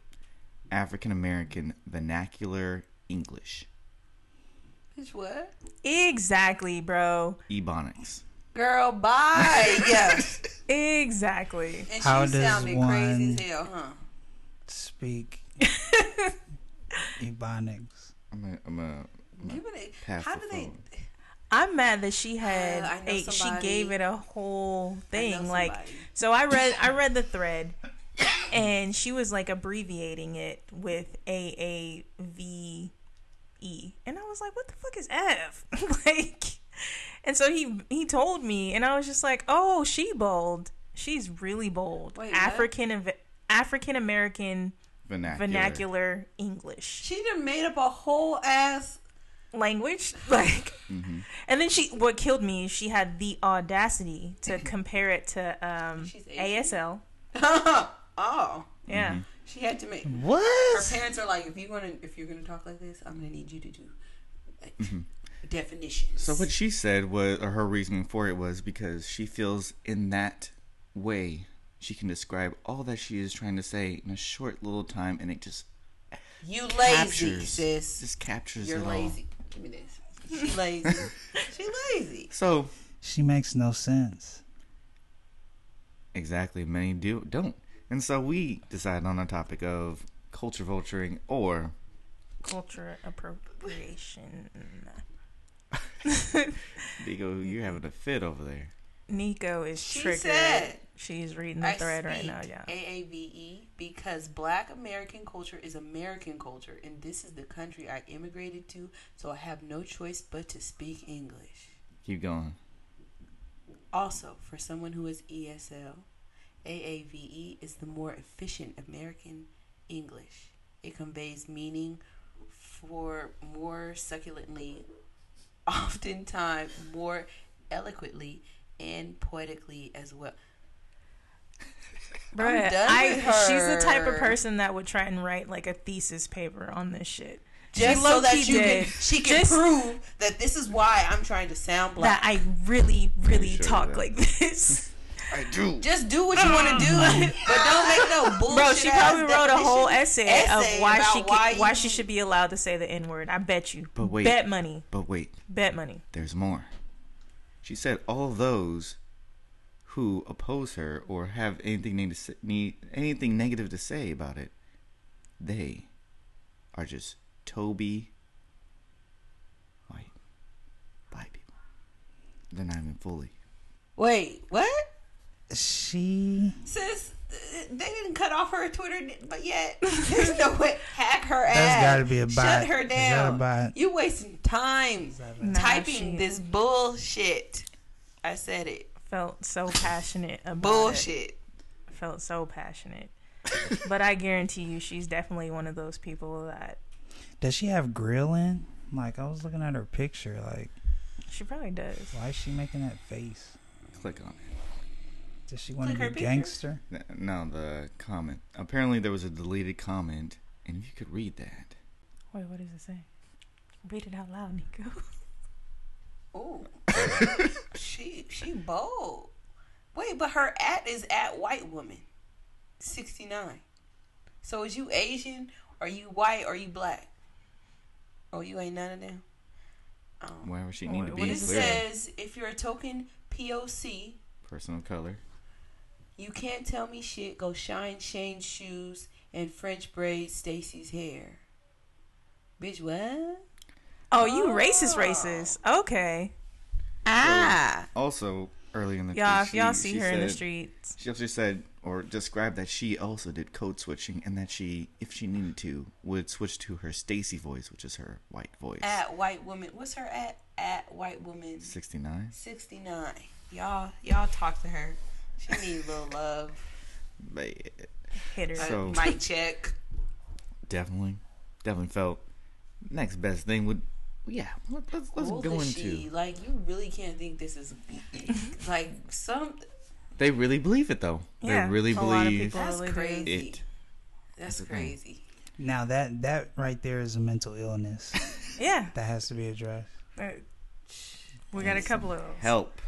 African American vernacular English. Bitch, what? Exactly, bro. Ebonics. Girl, bye. <laughs> yes. Exactly. And How she does sounded one- crazy as hell, huh? Speak <laughs> Ebonics. I'm a, I'm a, I'm a Give it how the do they? Phone. I'm mad that she <sighs> had Uh, I know a, she gave it a whole thing like so I read I read the thread and she was like abbreviating it with A A V E and I was like what the fuck is F <laughs> like and so he he told me and I was just like oh she bold she's really bold Wait, what? African African American Vernacular. vernacular English She done made up a whole ass. Language <laughs> like Mm-hmm. and then she what killed me is she had the audacity to compare it to um asl <laughs> oh, yeah she had to make. What her parents are like, if you gonna if you're gonna talk like this, I'm gonna need you to do like, definitions. So what she said was, or her reasoning for it was because she feels in that way she can describe all that she is trying to say in a short little time, and it just you lazy, captures, sis. just captures You're it lazy. Give me this. She lazy. <laughs> she lazy. So She makes no sense. exactly, many do don't, and so we decided on a topic of culture vulturing or culture appropriation <laughs> Neko, you're having a fit over there. Neko is She triggered said, she's reading the I thread right now yeah AAVE E because Black American culture is American culture, and this is the country I immigrated to, so I have no choice but to speak English. Keep going. Also, for someone who is ESL, AAVE E is the more efficient American English. It conveys meaning for more succulently, <laughs> oftentimes more eloquently and poetically as well. Bruh, done I, with she's the type of person that would try and write like a thesis paper on this shit Just She so that low-key you can, she can Just- prove that this is why I'm trying to sound black. that i really really sure talk like this I do. Just do what you want to do, <laughs> but don't make no bullshit. Bro, she probably wrote a whole essay, essay of why about she why can, why she should be allowed to say the N word. I bet you. But wait. Bet money. But wait, Bet money. there's more. She said all those who oppose her or have anything neg- to say, need anything negative to say about it, they are just Toby white black people. They're not even fully. Wait, what? She Sis, they didn't cut off her Twitter, but yet <laughs> there's no way. Hack her ass. That's gotta be a bot. Shut her Is that a down. bot? You wasting time Nah, typing she this bullshit. I said it. Felt so passionate about it. Bullshit. Felt so passionate. but I guarantee you, she's definitely one of those people that does she have grilling? Like I was looking at her picture. Like she probably does. why is she making that face? Click on it. Does she want to be her picture? gangster? No, the comment. Apparently, there was a deleted comment, and if you could read that, Wait, what does it say? Read it out loud, Neko. <laughs> Ooh. she she bold. Wait, but her at is at white woman. 69. So is you Asian? Are you white? Are you black? Oh, you ain't none of them? Um, wherever she need to be, what it clearly. says if you're a token POC, personal color. you can't tell me shit. Go shine Shane's shoes and French braid Stacy's hair. Bitch, what? Oh, you racist, Oh. racist. Okay. Ah. Also, early in the Y'all, piece, if y'all she- see she her in the streets, She also said or described that she also did code switching and that she, if she needed to, would switch to her Stacy voice, which is her white voice. At white woman. What's her at? At white woman. 69. 69. Y'all, y'all talk to her. She need a little love. But hit her. So- mic check. <laughs> definitely, definitely felt next best thing would, yeah, let, let's, let's Old go into. Like, you really can't think this is <laughs> like some. They really believe it though. Yeah, they really a lot of believe people That's really crazy. it. That's the crazy. Now that that right there is a mental illness <laughs> Yeah. That has to be addressed. Uh, We got a couple of those. Help.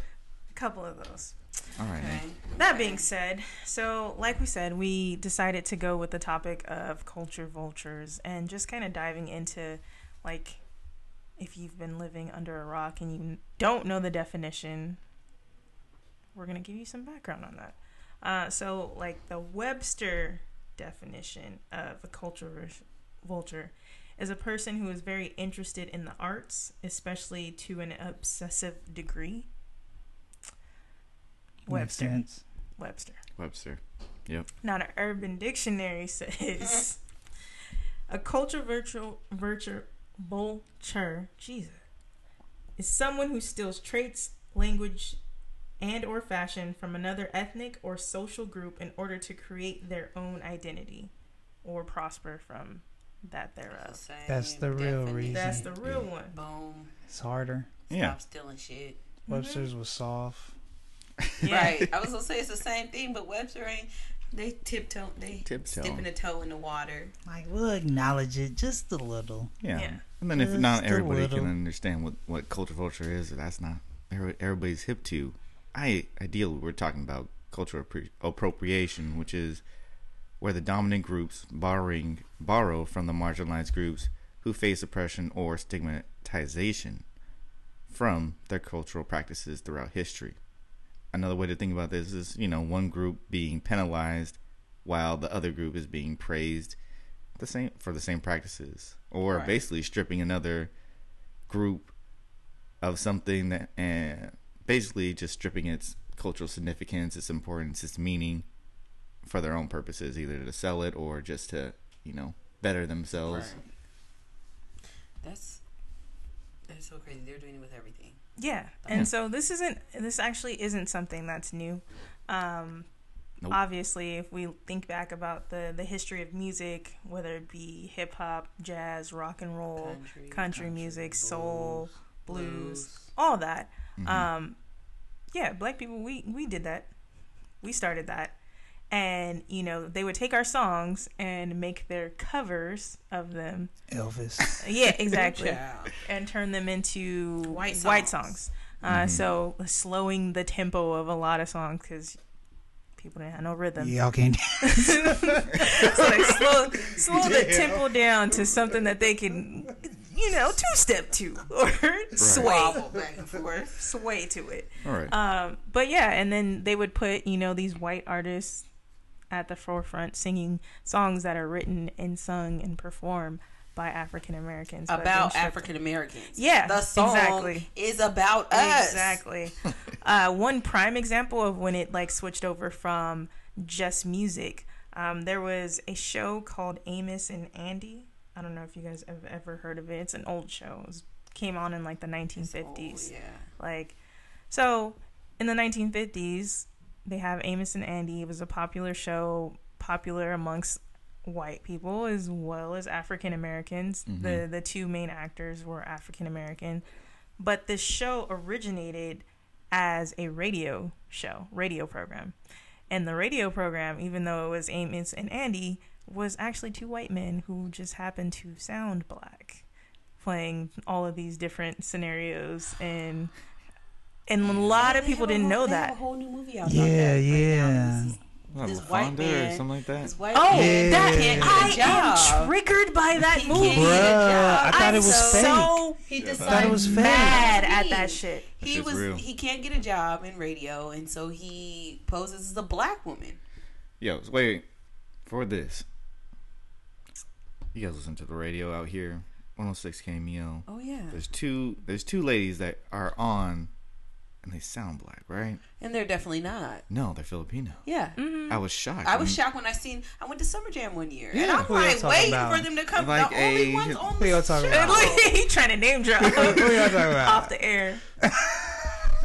A couple of those. All right. Okay. That being said, so like we said, we decided to go with the topic of culture vultures and just kind of diving into like if you've been living under a rock and you don't know the definition, we're going to give you some background on that. Uh, so, like the Webster definition of a culture vulture is a person who is very interested in the arts, especially to an obsessive degree. Makes Webster. sense. Webster. Webster. Yep. Not an Urban Dictionary <laughs> says a culture virtual virtual vulture, Jesus, is someone who steals traits, language, and or fashion from another ethnic or social group in order to create their own identity or prosper from that thereof. Same That's the real definition. reason. That's the real one. Boom. It's harder. Yeah. Stop stealing shit. Webster's mm-hmm. was soft. Yeah. Right. I was gonna say it's the same thing, but Webster ain't. They tiptoe. They Tiptoe. dipping a toe in the water. Like we'll acknowledge it just a little. Yeah. Yeah. And then if Just not everybody can understand what what culture vulture is, that's not everybody's hip to. I ideally we're talking about cultural appro- appropriation, which is where the dominant groups borrowing borrow from the marginalized groups who face oppression or stigmatization from their cultural practices throughout history. Another way to think about this is, you know, one group being penalized while the other group is being praised the same for the same practices or Right. basically stripping another group of something that and basically just stripping its cultural significance, its importance, its meaning for their own purposes, either to sell it or just to, you know, better themselves. That's that's so crazy. They're doing it with everything. Yeah. Yeah. And so this isn't this actually isn't something that's new. Um Nope. obviously if we think back about the the history of music, whether it be hip hop, jazz, rock and roll, Country, country, music, blues, soul, blues, blues. all that. Mhm. Um yeah, black people we we did that. We started that. And you know, they would take our songs and make their covers of them. Elvis. <laughs> Yeah, exactly and turn them into White white songs. songs. Uh, So slowing the tempo of a lot of songs because people didn't have no rhythm. Y'all can't. <laughs> <laughs> so they slow slow the tempo down to something that they can, you know, two step to or sway back and forth. sway to it. All right. Um, but yeah, and then they would put you know these white artists at the forefront singing songs that are written and sung and performed by African Americans About African Americans. Yeah, The song exactly. is about us. Exactly. <laughs> uh, one prime example of when it like switched over from just music. Um, there was a show called Amos and Andy. I don't know if you guys have ever heard of it. It's an old show. It was, came on in like the 1950s. Oh, yeah. Like, so in the 1950s, they have Amos and Andy. It was a popular show, popular amongst white people as well as African Americans. Mhm. The the two main actors were African American, but this show originated as a radio show, radio program. And the radio program, even though it was Amos and Andy, was actually two white men who just happened to sound black, playing all of these different scenarios and and a lot of people didn't whole- know that. a whole new movie out Yeah, about right yeah. now. This is- this white man- or something like that. White Oh, man that can't get a I job. am triggered by that He movie. can't get a Bruh. I thought I'm it was fake. so He I decided thought it was fake. mad at that shit. That He was real. he can't get a job in radio, and so he poses as a black woman. Yo, wait for this. You guys listen to the radio out here, 106 KMEL. Oh yeah, There's two. There's two ladies that are on, and they sound black, right? and they're definitely not. No, they're Filipino. Yeah. Mm-hmm. I was shocked. I was mm. shocked when I seen. I went to Summer Jam one year, and I'm who y'all like talking waiting about? for them to come. Like the only a- ones on Who the y'all talking show. about? <laughs> He trying to name drop Who y'all talking <laughs> about? off the air. <laughs>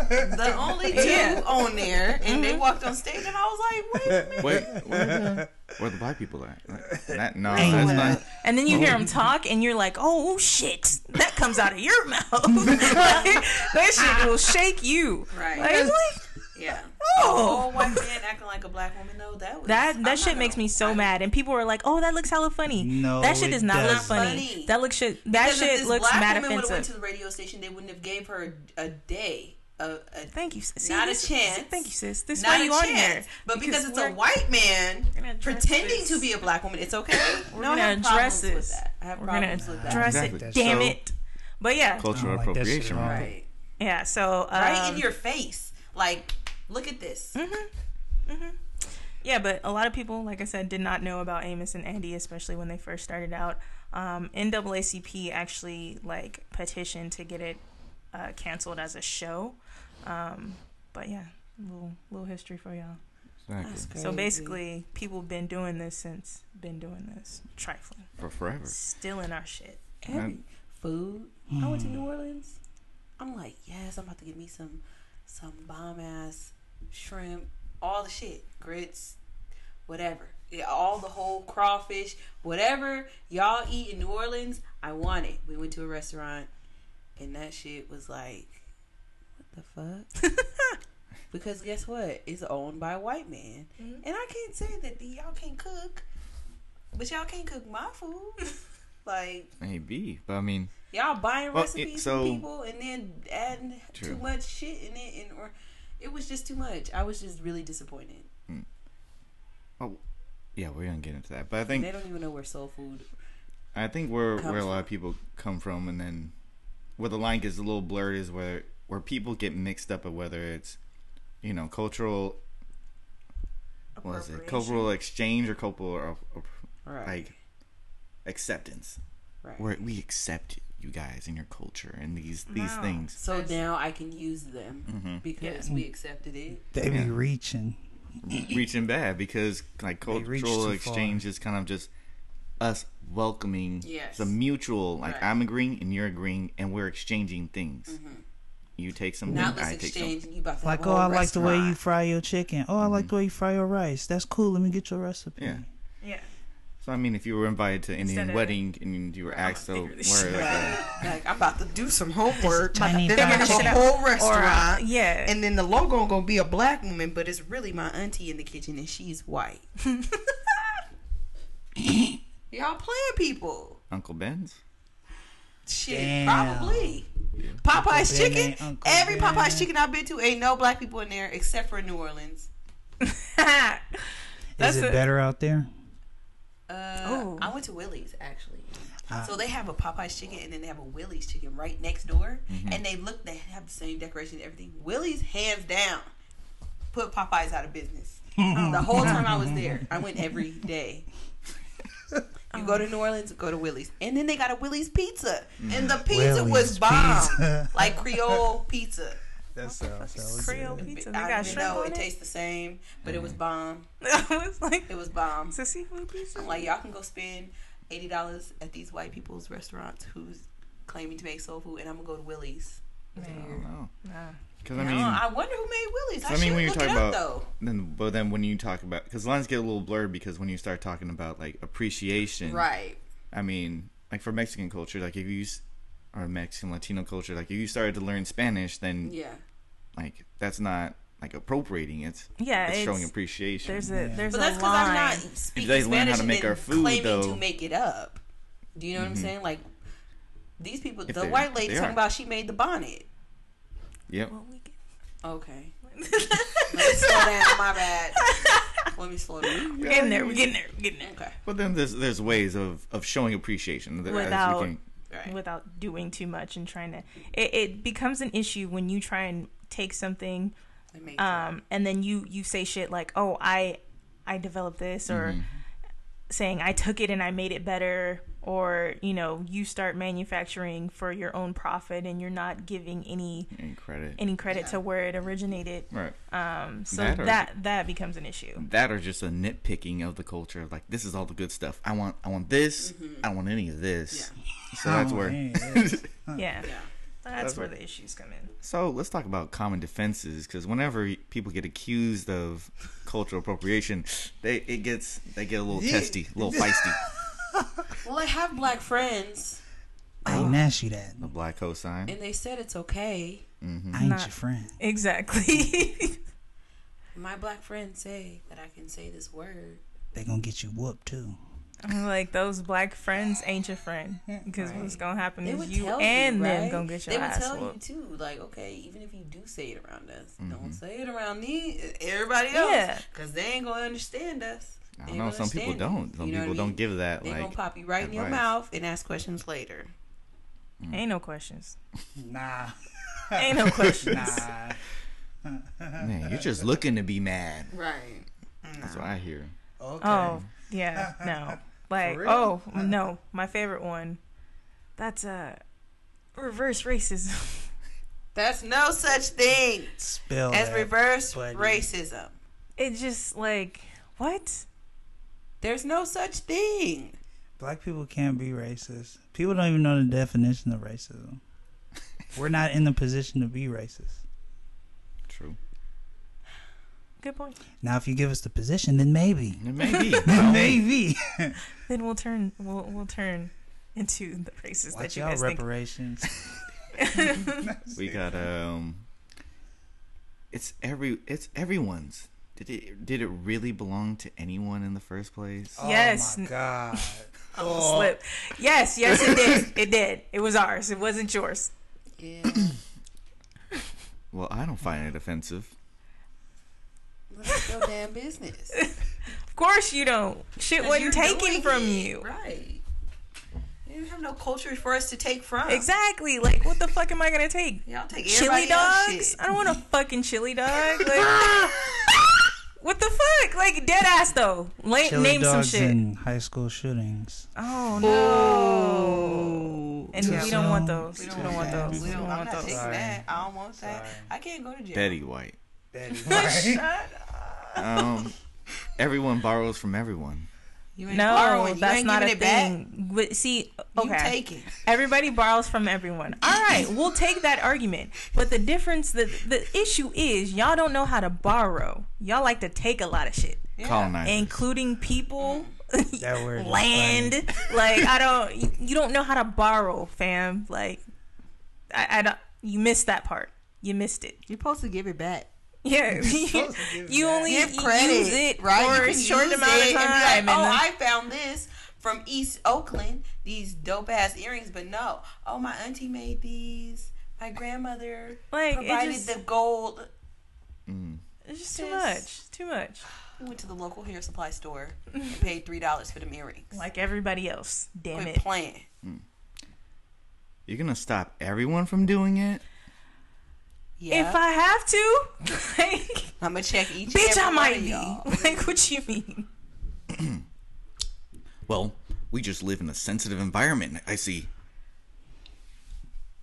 the only <laughs> two Yeah. on there, and they mm-hmm. walked on stage, and I was like, wait a minute. Wait, where, where the black people at? That no, Ain't that's not. And then you hear oh. them talk, and you're like, "Oh shit, that comes out of your mouth." <laughs> Like, that shit will shake you. Right. Like, what? Yeah. Oh. Oh, white man acting like a black woman. No, that was That I'm that shit makes me so I- mad, and people are like, "Oh, that looks hella funny." No, that shit it does not look doesn't. funny. Funny. That looks shit. That Because if shit this looks black mad woman would've went to the radio station, they wouldn't have gave her a, a day. A, a, Thank you. sis. See, Not a this- chance. Thank you, sis. This is not why you a on chance. here. But because, it's a white man We're gonna address pretending this. to be a black woman, it's okay. We're no, I gonna have address problems with this. that. I have We're gonna problems with that. address Exactly. it. Damn so- it. But yeah, cultural like appropriation. at all. right? Right. yeah. So um, right in your face. Like, look at this. Yeah, but a lot of people, like I said, did not know about Amos and Andy, especially when they first started out. Um, NAACP actually like petitioned to get it uh, canceled as a show. Um, but yeah, little little history for y'all. Exactly. That's So basically, people been doing this since been doing this, trifling, For forever. stealing our shit. Every food. I went to New Orleans. I'm like, yes, I'm about to get me some some bomb ass shrimp, all the shit, grits, whatever. Yeah, all the whole crawfish, whatever y'all eat in New Orleans, I want it. We went to a restaurant and that shit was like, what the fuck? because guess what? It's owned by a white man. Mhm. And I can't say that y'all can't cook, but y'all can't cook my food. <laughs> like, Maybe, but I mean, Y'all buying Well, it- recipes so- from people and then adding True. too much shit in it, and or it was just too much. I was just really disappointed. Oh yeah, we're gonna get into that. But I And think they don't even know where soul food. I think where where a lot of people come from, and then where the line gets a little blurred is where where people get mixed up of whether it's you know cultural what is it cultural exchange or cultural or, or, Right. like acceptance right. where we accept you guys and your culture and these these No. things. so Yes. now I can use them hmm because Yeah. we accepted it. They be reaching. <clears throat> reaching bad because like cultural too exchange is kind of just us welcoming Yes. it's a mutual like Right. i'm agreeing and you're agreeing and we're exchanging things Mhm. You take something Now i let's take something exchange. and You about to Like, oh, I whole like the way you fry your chicken. Oh, I like the way you fry your rice. That's cool. Let me get your recipe. Yeah. Yeah. so i mean if you were invited to indian Instead of- wedding and you were asked to figure wear like <laughs> like I'm about to do some homework. Tiny then I have a this shit whole Or uh, restaurant. yeah. And then the logo gonna be a black woman, but it's really my auntie in the kitchen and she's white. <laughs> <laughs> Y'all playing people. uncle ben's Shit, Damn. probably. Popeye's Ben chicken. ain't Every Ben. Popeye's chicken I've been to ain't no black people in there except for New Orleans. <laughs> Is it a- better out there? Uh, Oh. I went to Willie's actually. Ah. so they have a Popeye's chicken and then they have a Willie's chicken right next door, Mm-hmm. and they look they have the same decoration and everything. Willie's hands down put Popeyes out of business. <laughs> the whole time I was there, I went every day. <laughs> You oh. go to New Orleans, go to Willie's, and then they got a Willie's pizza, mm. and the pizza was bomb, pizza. like Creole pizza. That sounds so Creole pizza. They I got don't shrimp know on it it. tastes the same, but it was mm. bomb. <laughs> it was like, It was bomb. it's a seafood pizza. I'm like, y'all can go spend eighty dollars at these white people's restaurants who's claiming to make soul food, and I'm gonna go to Willie's. i don't know Nah. Because I, i mean, mean I wonder who made Willie's. I, I mean, when you're look talking up, about- though. then but then when you talk about because lines get a little blurred because when you start talking about like appreciation right? I mean, like for Mexican culture, like if you s- or Mexican Latino culture, like if you started to learn Spanish, then Yeah, like that's not like appropriating. it. Yeah, it's, showing appreciation. There's a Yeah. there's but a that's because I'm not line. speaking they learn Spanish how to make our food, claiming though- to make it up. Do you know what I'm Mhm. saying? Like these people, If the white lady talking about she made the bonnet. Yep. Well, we Okay, <laughs> let me slow down. My bad. Let me slow down. We're getting there. We're getting there. We're getting there. Okay, But then there's there's ways of of showing appreciation that- as Without- can- right. Without doing too much and trying to, it, it becomes an issue when you try and take something, Let me- um, and then you you say shit like, "Oh, I, I developed this," or Mhm. saying I took it and I made it better, or you know, you start manufacturing for your own profit and you're not giving any any credit. any credit Yeah. to where it originated. right. Um, so That that or- that, becomes an issue. That or just a nitpicking of the culture. Like this is all the good stuff. I want I want this. I don't want any of this. So that's Oh, where. <laughs> yeah. Yeah, Yeah. that's, That's where what- the issues come in. So let's talk about common defenses because whenever people get accused of cultural appropriation, they it gets they get a little testy, a little feisty. <laughs> <laughs> Well, I have black friends, I ain't asked you that. A black cosign. and they said it's okay. hmm I ain't Not- your friend. Exactly. <laughs> <laughs> My black friends say that I can say this word. They gonna get you whooped too. I'm like those black friends ain't your friend because Right. what's gonna happen They is you and you, them right? gonna get your They would ass tell whooped. you too, like, okay, even if you do say it around us, Mhm. don't say it around me, everybody else, Yeah. because they ain't gonna understand us. I don't know. Some people don't. Some You know people what I don't mean? give that They like. gonna pop you right in your mouth and ask questions later. <laughs> <laughs> Ain't no questions. Nah. Ain't no questions. <laughs> Nah. Man, you're just looking to be mad. Right. That's what I hear. Okay. Oh, yeah, no. Like, oh, no. My favorite one. That's uh, reverse racism. That's no such thing Spill as that, reverse buddy. racism. It just, like, what? There's no such thing. Black people can't be racist. People don't even know the definition of racism. We're not in the position to be racist. True. Good point. Now, if you give us the position, then maybe. It may be. Then <laughs> maybe. Then we'll turn, we'll, we'll turn into the races that Watch you out, guys think. reparations. <laughs> we got um. It's every. It's everyone's. Did it? Did it really belong to anyone in the first place? Oh yes. <laughs> Oh my god. Oh, slip. Yes, yes, it did. <laughs> It did. It was ours. It wasn't yours. Yeah. Well, I don't find it offensive. That's your damn business. <laughs> Of course you don't. Shit wasn't taken from it. you. Right. You didn't have no culture for us to take from. Exactly. Like, what the fuck am I gonna take? Y'all take Chili everybody else's dogs? shit. I don't want a fucking chili dog. Like, what the fuck? Like, dead ass though. La- Chili name some dogs shit. in high school shootings. Oh no. And Too we don't want those. We We don't, don't want those. We We don't, don't I'm want not those. taking Sorry. that. I don't want that. I can't go to jail. Betty White. Betty <laughs> White. Um, everyone borrows from everyone. You ain't No, borrowing. That's ain't not a it thing. But see, You okay. taking. Everybody borrows from everyone. All <laughs> right, we'll take that argument. But the difference, the the issue is, y'all don't know how to borrow. Y'all like to take a lot of shit, Yeah. Including people, <laughs> That word <laughs> land. Like I don't, you- you don't know how to borrow, fam. Like I, I don't. You missed that part. You missed it. You're supposed to give it back. <laughs> Yeah, <laughs> supposed to give you only Give credit, use it right? for You a can short amount of time. like, oh, then- I found this from East Oakland. These dope ass earrings, but no. Oh, my auntie made these. My grandmother Like, provided just- the gold. Mm. it's just too Just- much. Too much. We went to the local hair supply store and paid three dollars for the earrings. Like everybody else. Damn Quit it. playing. You're gonna stop everyone from doing it? Yeah, If I have to, <laughs> like, I'm gonna check each. bitch, and I every might one of be. <laughs> Like, what you mean? <clears throat> Well, we just live in a sensitive environment. I see.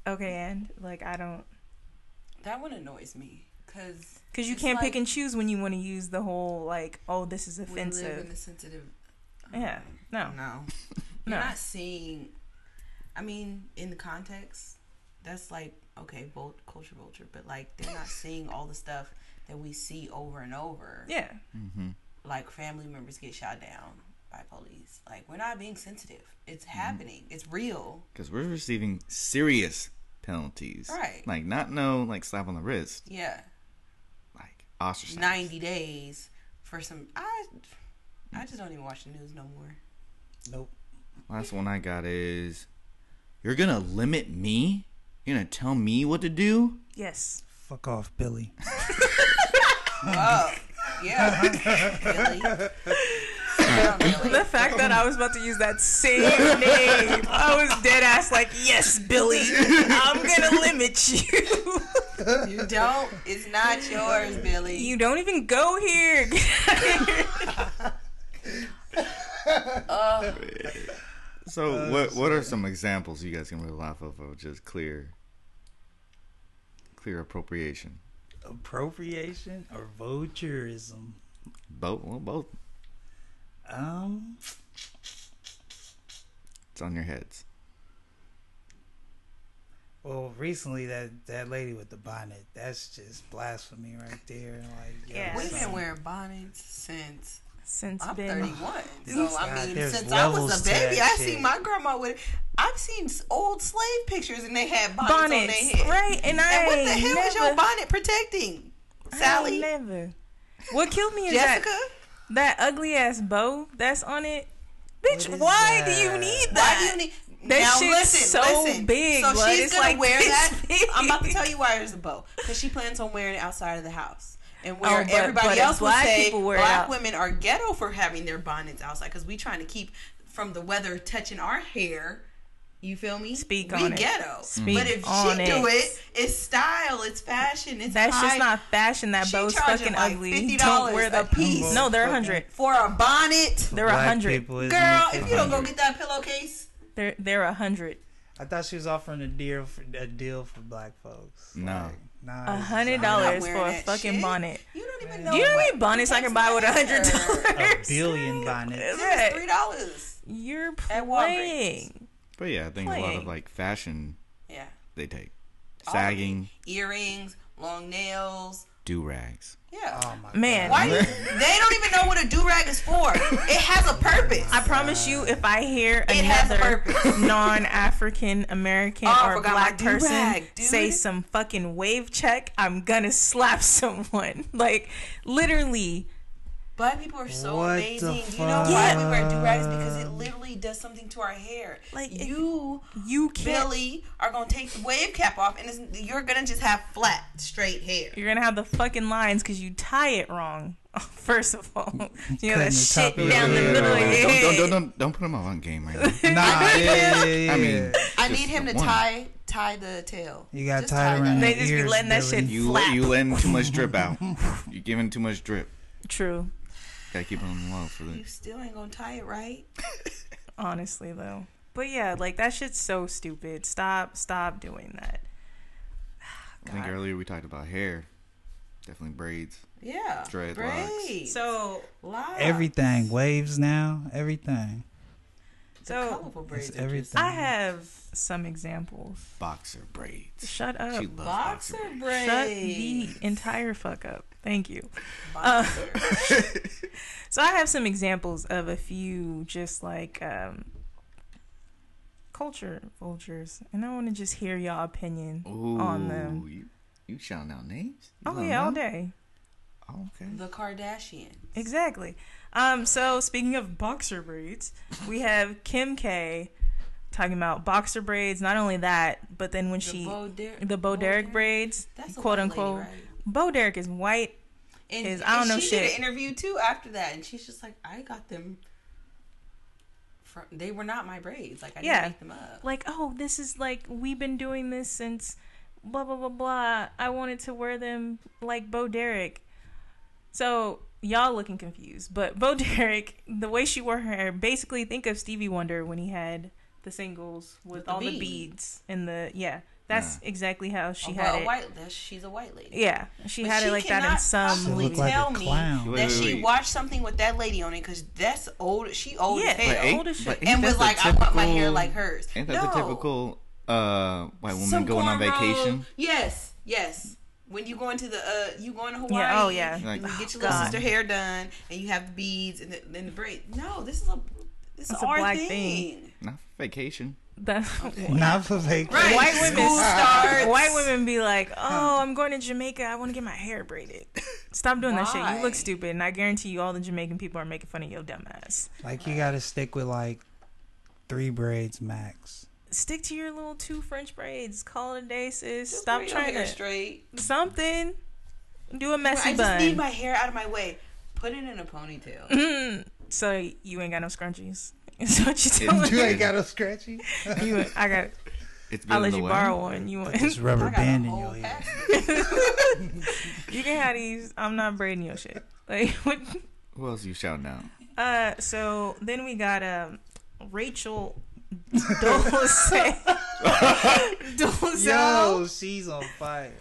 Okay, and like I don't, That one annoys me because because you can't pick and choose when you want to use the whole like, oh, this is offensive. we live offensive. in a sensitive. Um, yeah, no, No, no. you're not seeing. I mean, in the context, that's like okay, vul- culture vulture, but like they're not <laughs> seeing all the stuff that we see over and over. Yeah, Mm-hmm. Like family members get shot down by police. Like we're not being sensitive. It's happening. It's real. Because we're receiving serious penalties. Right. Like not no like slap on the wrist. Yeah, Like ostracized. ninety days for some. I I just don't even watch the news no more. Nope. Last one I got is, you're gonna limit me. You're gonna tell me what to do. yes. Fuck off, Billy. <laughs> Oh, yeah, Billy. Yeah, Billy. The fact that I was about to use that same name, I was dead ass like, yes, Billy, I'm gonna limit you. You don't. It's not yours, Billy. You don't even go here. Uh, <laughs> So what what are some examples you guys can really laugh of of just clear, clear appropriation? Appropriation or voyeurism? Both. Well, both. Um, It's on your heads. well, recently that that lady with the bonnet, that's just blasphemy right there. Like, Yeah. We've been wearing bonnets since Since I'm been 31. <laughs> So I mean, there's since I was a baby, I shit. seen my grandma with. I've seen old slave pictures and they had bonnets, on bonnets, their head. right? And I And what the ain't hell was your bonnet protecting, Sally? ain't never. What killed me is Jessica? that that ugly ass bow that's on it. Bitch, What is why do you that? need Why that? do you need? That now shit's listen, so listen. big, So blood. she's It's gonna like wear that. <laughs> big. I'm about to tell you why there's a bow because she plans on wearing it outside of the house. And oh, where Oh, but- everybody but else would black say people wear it black out- women are ghetto for having their bonnets outside because we trying to keep from the weather touching our hair. You feel me? Speak we on it. ghetto. Speak but if she it. do it, it's style, it's fashion, it's That's just not fashion. That She bow's fucking like ugly. $50 Don't wear a that piece. No, they're a hundred. for a bonnet. They're a hundred. Girl, if you don't go get that pillowcase, They're they're a hundred. I thought she was offering a deal for a deal for black folks. No. Like, A hundred dollars for a fucking shit. bonnet. you don't even Man. know. Do you know how many bonnets I can buy with a hundred dollars? a billion <laughs> bonnets. It Right. three dollars. You're At playing. But yeah, I think a lot of like fashion Yeah. they take All sagging, Earrings, long nails. Do rags. Yeah. Oh my Man. god. Why? you- they don't even know what a do rag is for. It has a purpose. I promise you, if I hear It a another <laughs> non-African American Oh, or black person do-rag, dude. say some fucking wave check, I'm gonna slap <laughs> someone. Like literally, Black people are so What amazing. Do you know why we wear fuck? do rags? Because it literally does something to our hair. Like, you, you can't. Billy, are gonna take the wave cap off, and it's, you're gonna just have flat, straight hair. You're gonna have the fucking lines because you tie it wrong. <laughs> First of all, you know Cutting that the shit top of down the your middle of your Don't, head. don't, don't, don't, don't put him on game right <laughs> now. Nah, yeah, yeah, yeah, I mean, I need him to one. tie tie the tail. you got Just tied tie around. that. They the just be letting that Billy. shit- You Flap. you letting too much drip out. <laughs> You're giving too much drip. True, Gotta keep it on the low for You still ain't gonna tie it right. <laughs> honestly though. But yeah, like that shit's so stupid. Stop, stop doing that. I think earlier we talked about hair. Definitely braids. Yeah. Dreadlocks. Braids. So, Lock. Everything waves now. Everything. The so colorful braids. It's everything. I have some examples. Boxer braids. Shut up. She loves Boxer boxer braids. braids. Shut the entire fuck up. Thank you. Boxer. <laughs> So I have some examples of a few just like um, culture vultures, and I want to just hear y'all opinion Ooh, on them. You, you shouting out names? You Oh let 'em yeah, all day. Oh, okay. the Kardashians. Exactly. Um, so speaking of boxer braids, we have Kim K talking about boxer braids. Not only that, but then when she Bo Der- the Bo Derek Derek? braids, That's quote unquote. Lady, right? Bo Derek is white. And, is- I don't know she shit. did an interview too after that, and she's just like, I got them. From, they were not my braids. Like I didn't make them up. Like, oh, this is like we've been doing this since blah blah blah blah. I wanted to wear them like Bo Derek. So y'all looking confused, but Bo Derek, the way she wore her hair, basically think of Stevie Wonder when he had the singles with, With the all the beads. beads and the yeah. That's exactly how she Oh, had well, it. white. That's, she's a white lady. Yeah, she But had she it like that in some. possibly Look like a tell me clown. Wait, that wait, she watched something with that lady on it because that's old. She old Yeah, as hell. but old as shit. but and that was the like, I want my hair like hers. Ain't that no. the typical uh, white woman Some going on cornrow- vacation? Yes, yes. When you go into the, uh, you going to Hawaii. Yeah, oh, yeah. You get your God. little sister hair done, and you have the beads and the, and the braid. No, this is a, this is It's a our black thing. thing. Not vacation. That, <laughs> Not for vacation. Right. White women School starts. White women be like, "Oh, I'm going to Jamaica. I want to get my hair braided." Stop doing that shit. You look stupid, and I guarantee you, all the Jamaican people are making fun of your dumb ass. Like you gotta stick with like three braids max. Stick to your little two French braids. Call it a day, sis. Just Stop trying to straight. something. Do a messy I just need my hair out of my way. Put it in a ponytail. Mm. <laughs> so you ain't got no scrunchies. <laughs> Is what you telling You ain't got a scratchy. <laughs> You, I got. It's been I'll let you way. borrow one. You want? This rubber band in your hair? you can have these. I'm not braiding your shit. Like what? Who else you shouting out? Uh, so then we got um Rachel Dolezal. <laughs> Dolezal. Yo, she's on fire.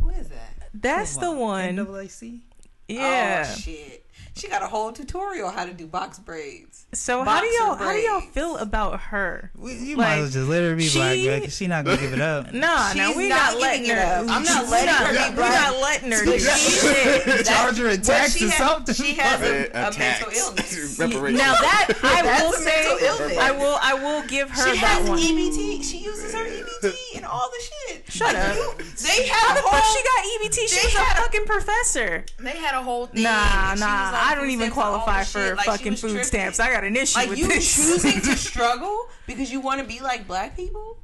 Who is that? That's the one. NAAC. Yeah. Oh shit. She got a whole tutorial how to do box braids. so how do y'all how do y'all feel about her? We- You Like, might as well just let her be black, she- girl, 'cause she not gonna give it up. <laughs> Nah, now She's we not not, letting her. it up. I'm not letting not, her be we black. not letting her do shit. <laughs> Charge her a tax she or has- something. She has a, A <laughs> a mental illness. Reparation. Now that I That's will say, illness. I will I will give her She that has one. EBT. She uses her EBT and all the shit. Shut Like, up. you- They had How a the whole. fuck she got EBT? She They was a had a- fucking professor. They had a whole thing. Nah, She nah. like I don't even stamps and all qualify for. Like, fucking food tripping. stamps. I got an issue Like with you this. choosing to <laughs> struggle because you want to be like black people.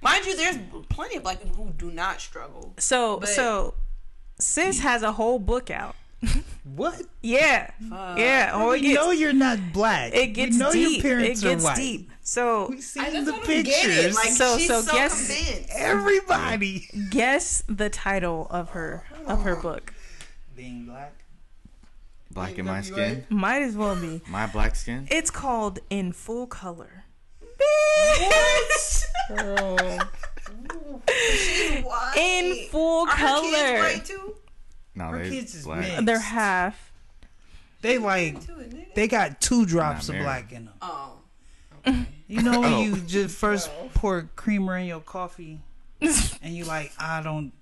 Mind you, there's plenty of black people who do not struggle. So But- so sis mm. has a whole book out <laughs> What? Yeah, Fuck. yeah. Oh, it we gets know you're not black. it gets we know deep. your parents it gets are white. deep. So We see I the don't get it. pictures. Like So- she's so so, guess- convinced. Everybody guess the title of her of her book. being black. Black in my skin, Might as well be. my black skin. It's called In Full Color. She's white. In full Are color. kids white too? No, Her they kids is black. mixed. They're half. They like Too, isn't it? they got two drops of black in them. Oh. You know when Oh. you just first pour creamer in your coffee and you like I don't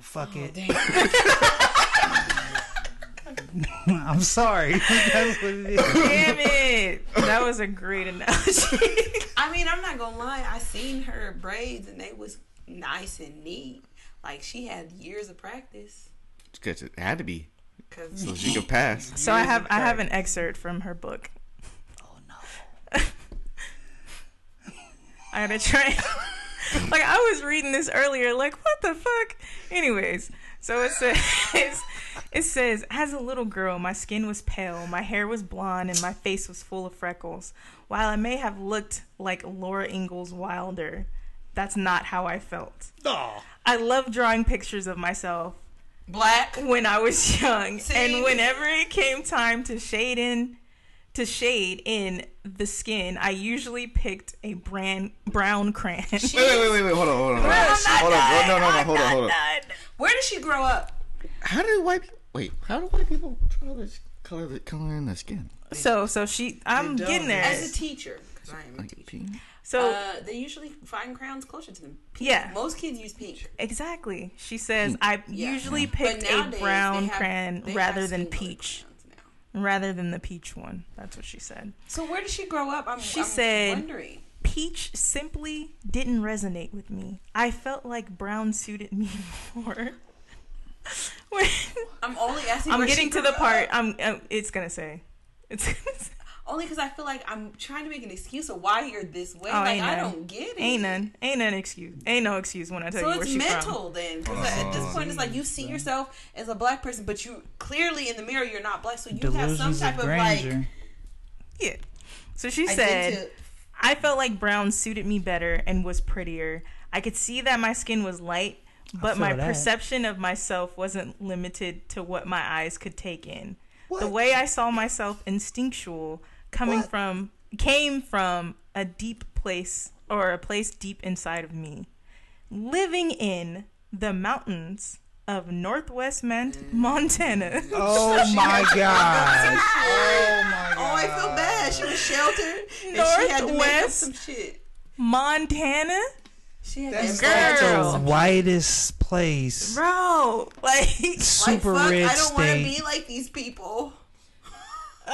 fuck Oh, it. damn. <laughs> I'm sorry. <laughs> That's what it is. Damn it! That was a great analogy. <laughs> I mean, I'm not gonna lie. I seen her braids and they was nice and neat. Like she had years of practice. Cause it had to be Cause so she could pass. so I have I have an excerpt from her book. Oh no. I gotta try. <laughs> like I was reading this earlier, like what the fuck. Anyways, so it says, it says, as a little girl, my skin was pale, my hair was blonde, and my face was full of freckles. While I may have looked like Laura Ingalls Wilder, that's not how I felt. Oh. I love drawing pictures of myself black. when I was young, See? and whenever it came time to shade in, to shade in the skin, I usually picked a brand brown crayon. Wait, wait, wait, wait, wait. Hold on, hold on. Hold on. I'm Hold on. No, no, no. Hold on, hold on. done. Where did she grow up? How do white people? Wait, how do white people draw this color, the color in the skin? So, so she, I'm getting there. As a teacher, I am a teacher. pink? So, uh, they usually find crowns closer to them. Pink. Yeah. Most kids use pink. exactly. She says I Yeah. usually But picked a brown crayon rather than peach, crayons now. Rather than the peach one. That's what she said. So where did she grow up? I'm, She I'm said- wondering. Peach simply didn't resonate with me. I felt like brown suited me <laughs> more. I'm only asking. I'm getting to the part. I'm. Uh, it's gonna say. It's gonna say. Only because I feel like I'm trying to make an excuse of why you're this way. Oh, like ain't I none. don't get it. Ain't none. Ain't none excuse. Ain't no excuse when I tell So you where she's from. So it's she's mental from. then, because at this point it's like you see yourself as a black person, but you clearly in the mirror you're not black, so you have some type of of like. Yeah. So she said. did I felt like brown suited me better and was prettier. I could see that my skin was light, but my that. perception of myself wasn't limited to what my eyes could take in. The way I saw myself instinctual coming What? from came from a deep place or a place deep inside of me. Living in the mountains of northwest Man- mm. Montana. <laughs> Oh my god. Oh my Oh, I feel bad. She was sheltered and she had to make up Northwest. some shit. Montana? She had That's to make Girl. up the some whitest place. Bro, like Super like, fuck, red I don't want to be like these people. <laughs>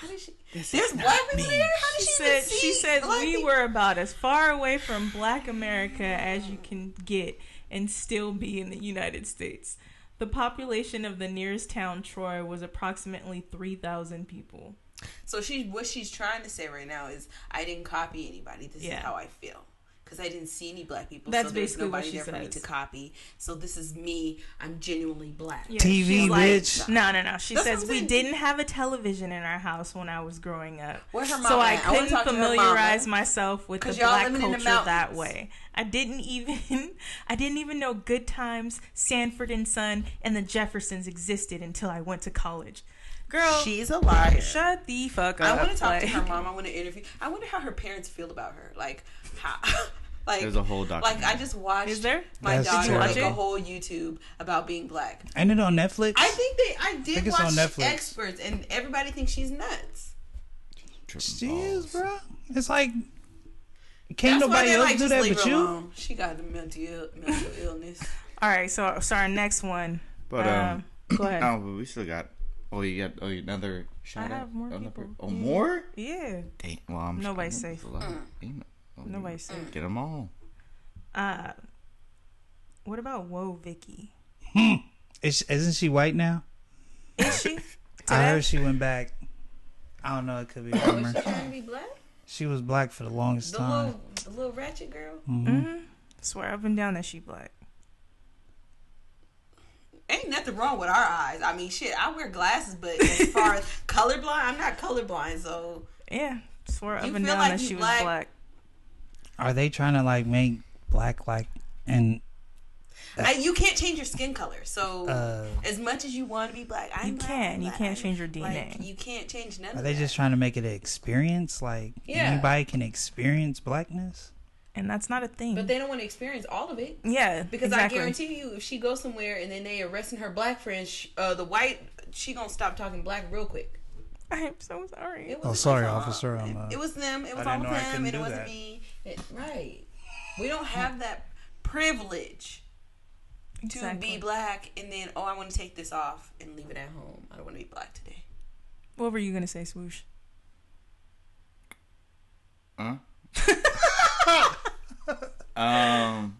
How did she? There's black people there. How did she she, said see she said we people? were about as far away from black america as you can get and still be in the united states the population of the nearest town troy was approximately 3000 people So she, what she's trying to say right now is, I didn't copy anybody. This Yeah. is how I feel because I didn't see any black people. That's so there's basically what nobody she there for me to copy. So this is me. I'm genuinely black. Yeah, TV, she's like- bitch. no no no she That's says we didn't have a television in our house when i was growing up Where's her so mama i at? I wanna couldn't talk to her familiarize mama. myself with the 'Cause y'all black living in the culture that mountains. way i didn't even <laughs> i didn't even know good times sanford and son and the jeffersons existed until i went to college girl She's a liar. Shut the fuck up. I want to talk to her mom. I want to interview. I wonder how her parents feel about her. Like how. <laughs> Like, There's a whole like. I just watched Is there? my That's daughter terrible. make a whole YouTube about being black. Ain't it on Netflix? I think they I did think it's watch on Netflix. experts and everybody thinks she's nuts. Tripping she is, bro. It's like can't That's nobody else like, do that leave but you. alone. She got the mental Ill, mental illness. <laughs> All right, so so our next one. But um, go ahead. oh, but we still got. Oh, you got oh, another shout I out. have more Another- people. Oh, more? Yeah, Dang. Well, I'm Nobody's I'm- safe. a lot. Ain't- oh, nobody's safe. Get them all. Uh, what about Woah Vicky? Is, isn't she white now? Is she? <laughs> I Today? heard she went back. I don't know. It could be a rumor. Trying to be black? She was black for the longest The time. little, the little ratchet girl. Mm-hmm. Swear up and down that she black. Ain't nothing wrong with our eyes. I mean, shit, I wear glasses, but as far as <laughs> colorblind, I'm not colorblind, so Yeah, swear up You and down like that you she was black? Black. Are they trying to like make black like and I, you can't change your skin color. So Uh, as much as you want to be black, I'm You black, can. I'm You can't change your Like, DNA. you can't change none are of they that. just trying to make it an experience? Like Yeah. anybody can experience blackness? And that's not a thing. But they don't want to experience all of it. yeah, Because exactly. I guarantee you, if she goes somewhere and then they arresting her black friend, sh uh, the white, she gonna stop talking black real quick. I'm so sorry. It Oh, wasn't sorry, officer, I'm, uh, it was them. It was all didn't know I them, and it wasn't that. me. It- right. We don't have that privilege to Exactly. be black and then oh, I want to take this off and leave it at home. I don't want to be black today. What were you gonna say, swoosh? Huh? <laughs> um,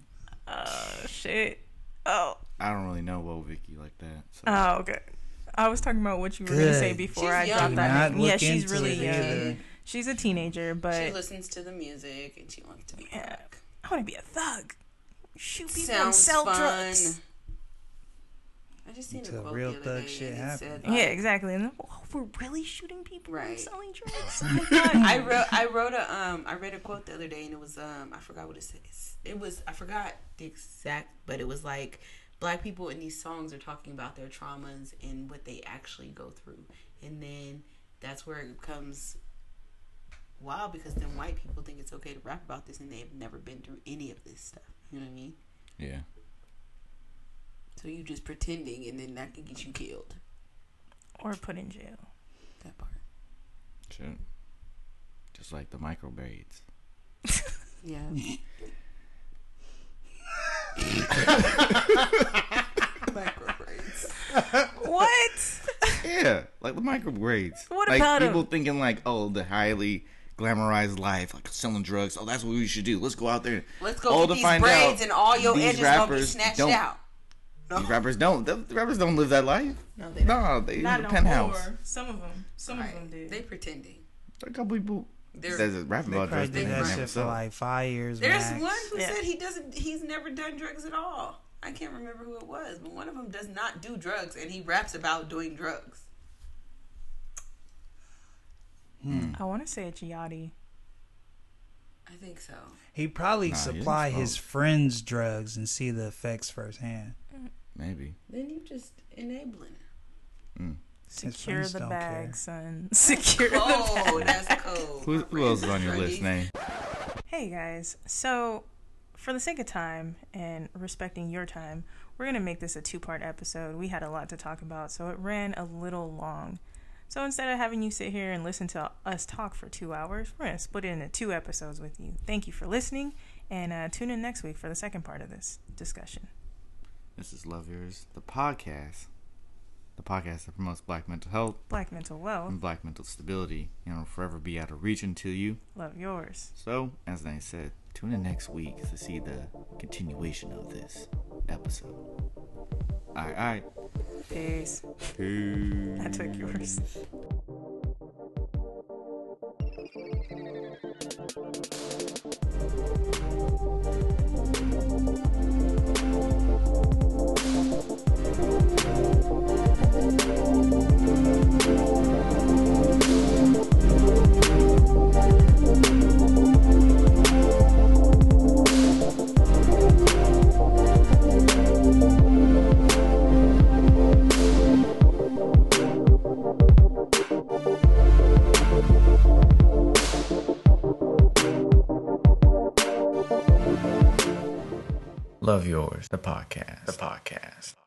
Oh shit. Oh. I don't really know Woah Vicky like that. So. Oh, okay. I was talking about what you were gonna say before She's I young. dropped that name. Yeah, she's really young. either. She's a teenager, but she listens to the music and she wants to be Yeah. black. I want to be a thug. Shoot people and sell fun. drugs. I just seen a Until quote real the other thug day shit and it said, like, Yeah, exactly. And then, oh, we're really shooting people and selling drugs. <laughs> Oh. I wrote I wrote a um I read a quote the other day and it was um I forgot what it says. It was I forgot the exact but it was like black people in these songs are talking about their traumas and what they actually go through. And then that's where it becomes wild because then white people think it's okay to rap about this and they've never been through any of this stuff. You know what I mean? Yeah. So you just pretending and then that can get you killed. or put in jail. That part. Shit. Just like the micro braids. <laughs> Yeah. <laughs> Micro braids. What? Yeah, like the micro braids. What like about 'em? people thinking like, oh, the highly glamorized life, like selling drugs. Oh, that's what we should do. Let's go out there. Let's go All get to these find braids out and all your these edges gonna be rappers snatched don't- out. These rappers don't. The the rappers don't live that life. No, they don't. No, they Not in the no penthouse. more. Some of them. Some Right. of them do. They pretending. A couple people There- says it's rapping They about probably drugs, did but that they shit for like five years. There's max. one who Yeah. said he doesn't. He's never done drugs at all. I can't remember who it was, but one of them does not do drugs, and he raps about doing drugs. Hmm. I want to say it's Yachty. I think so. He probably Nah, supply didn't his friends drugs and see the effects firsthand. Maybe. Then you just enabling. it. Hmm. Secure the bag, care. son. <laughs> Secure the Oh, bag. that's cold. Who, who else is on your list, druggies. name? Hey guys, so for the sake of time and respecting your time, we're going to make this a two part episode. We had a lot to talk about, so it ran a little long. So instead of having you sit here and listen to us talk for two hours, we're going to split it into two episodes with you. Thank you for listening, and uh, tune in next week for the second part of this discussion. This is Love Yours, the podcast. The podcast that promotes black mental health Black mental wealth, and black mental stability. And will forever be out of reach until you. love yours. So, as I said, tune in next week to see the continuation of this episode. Alright, alright. Peace. Peace. I took yours. Love yours, the podcast. The podcast.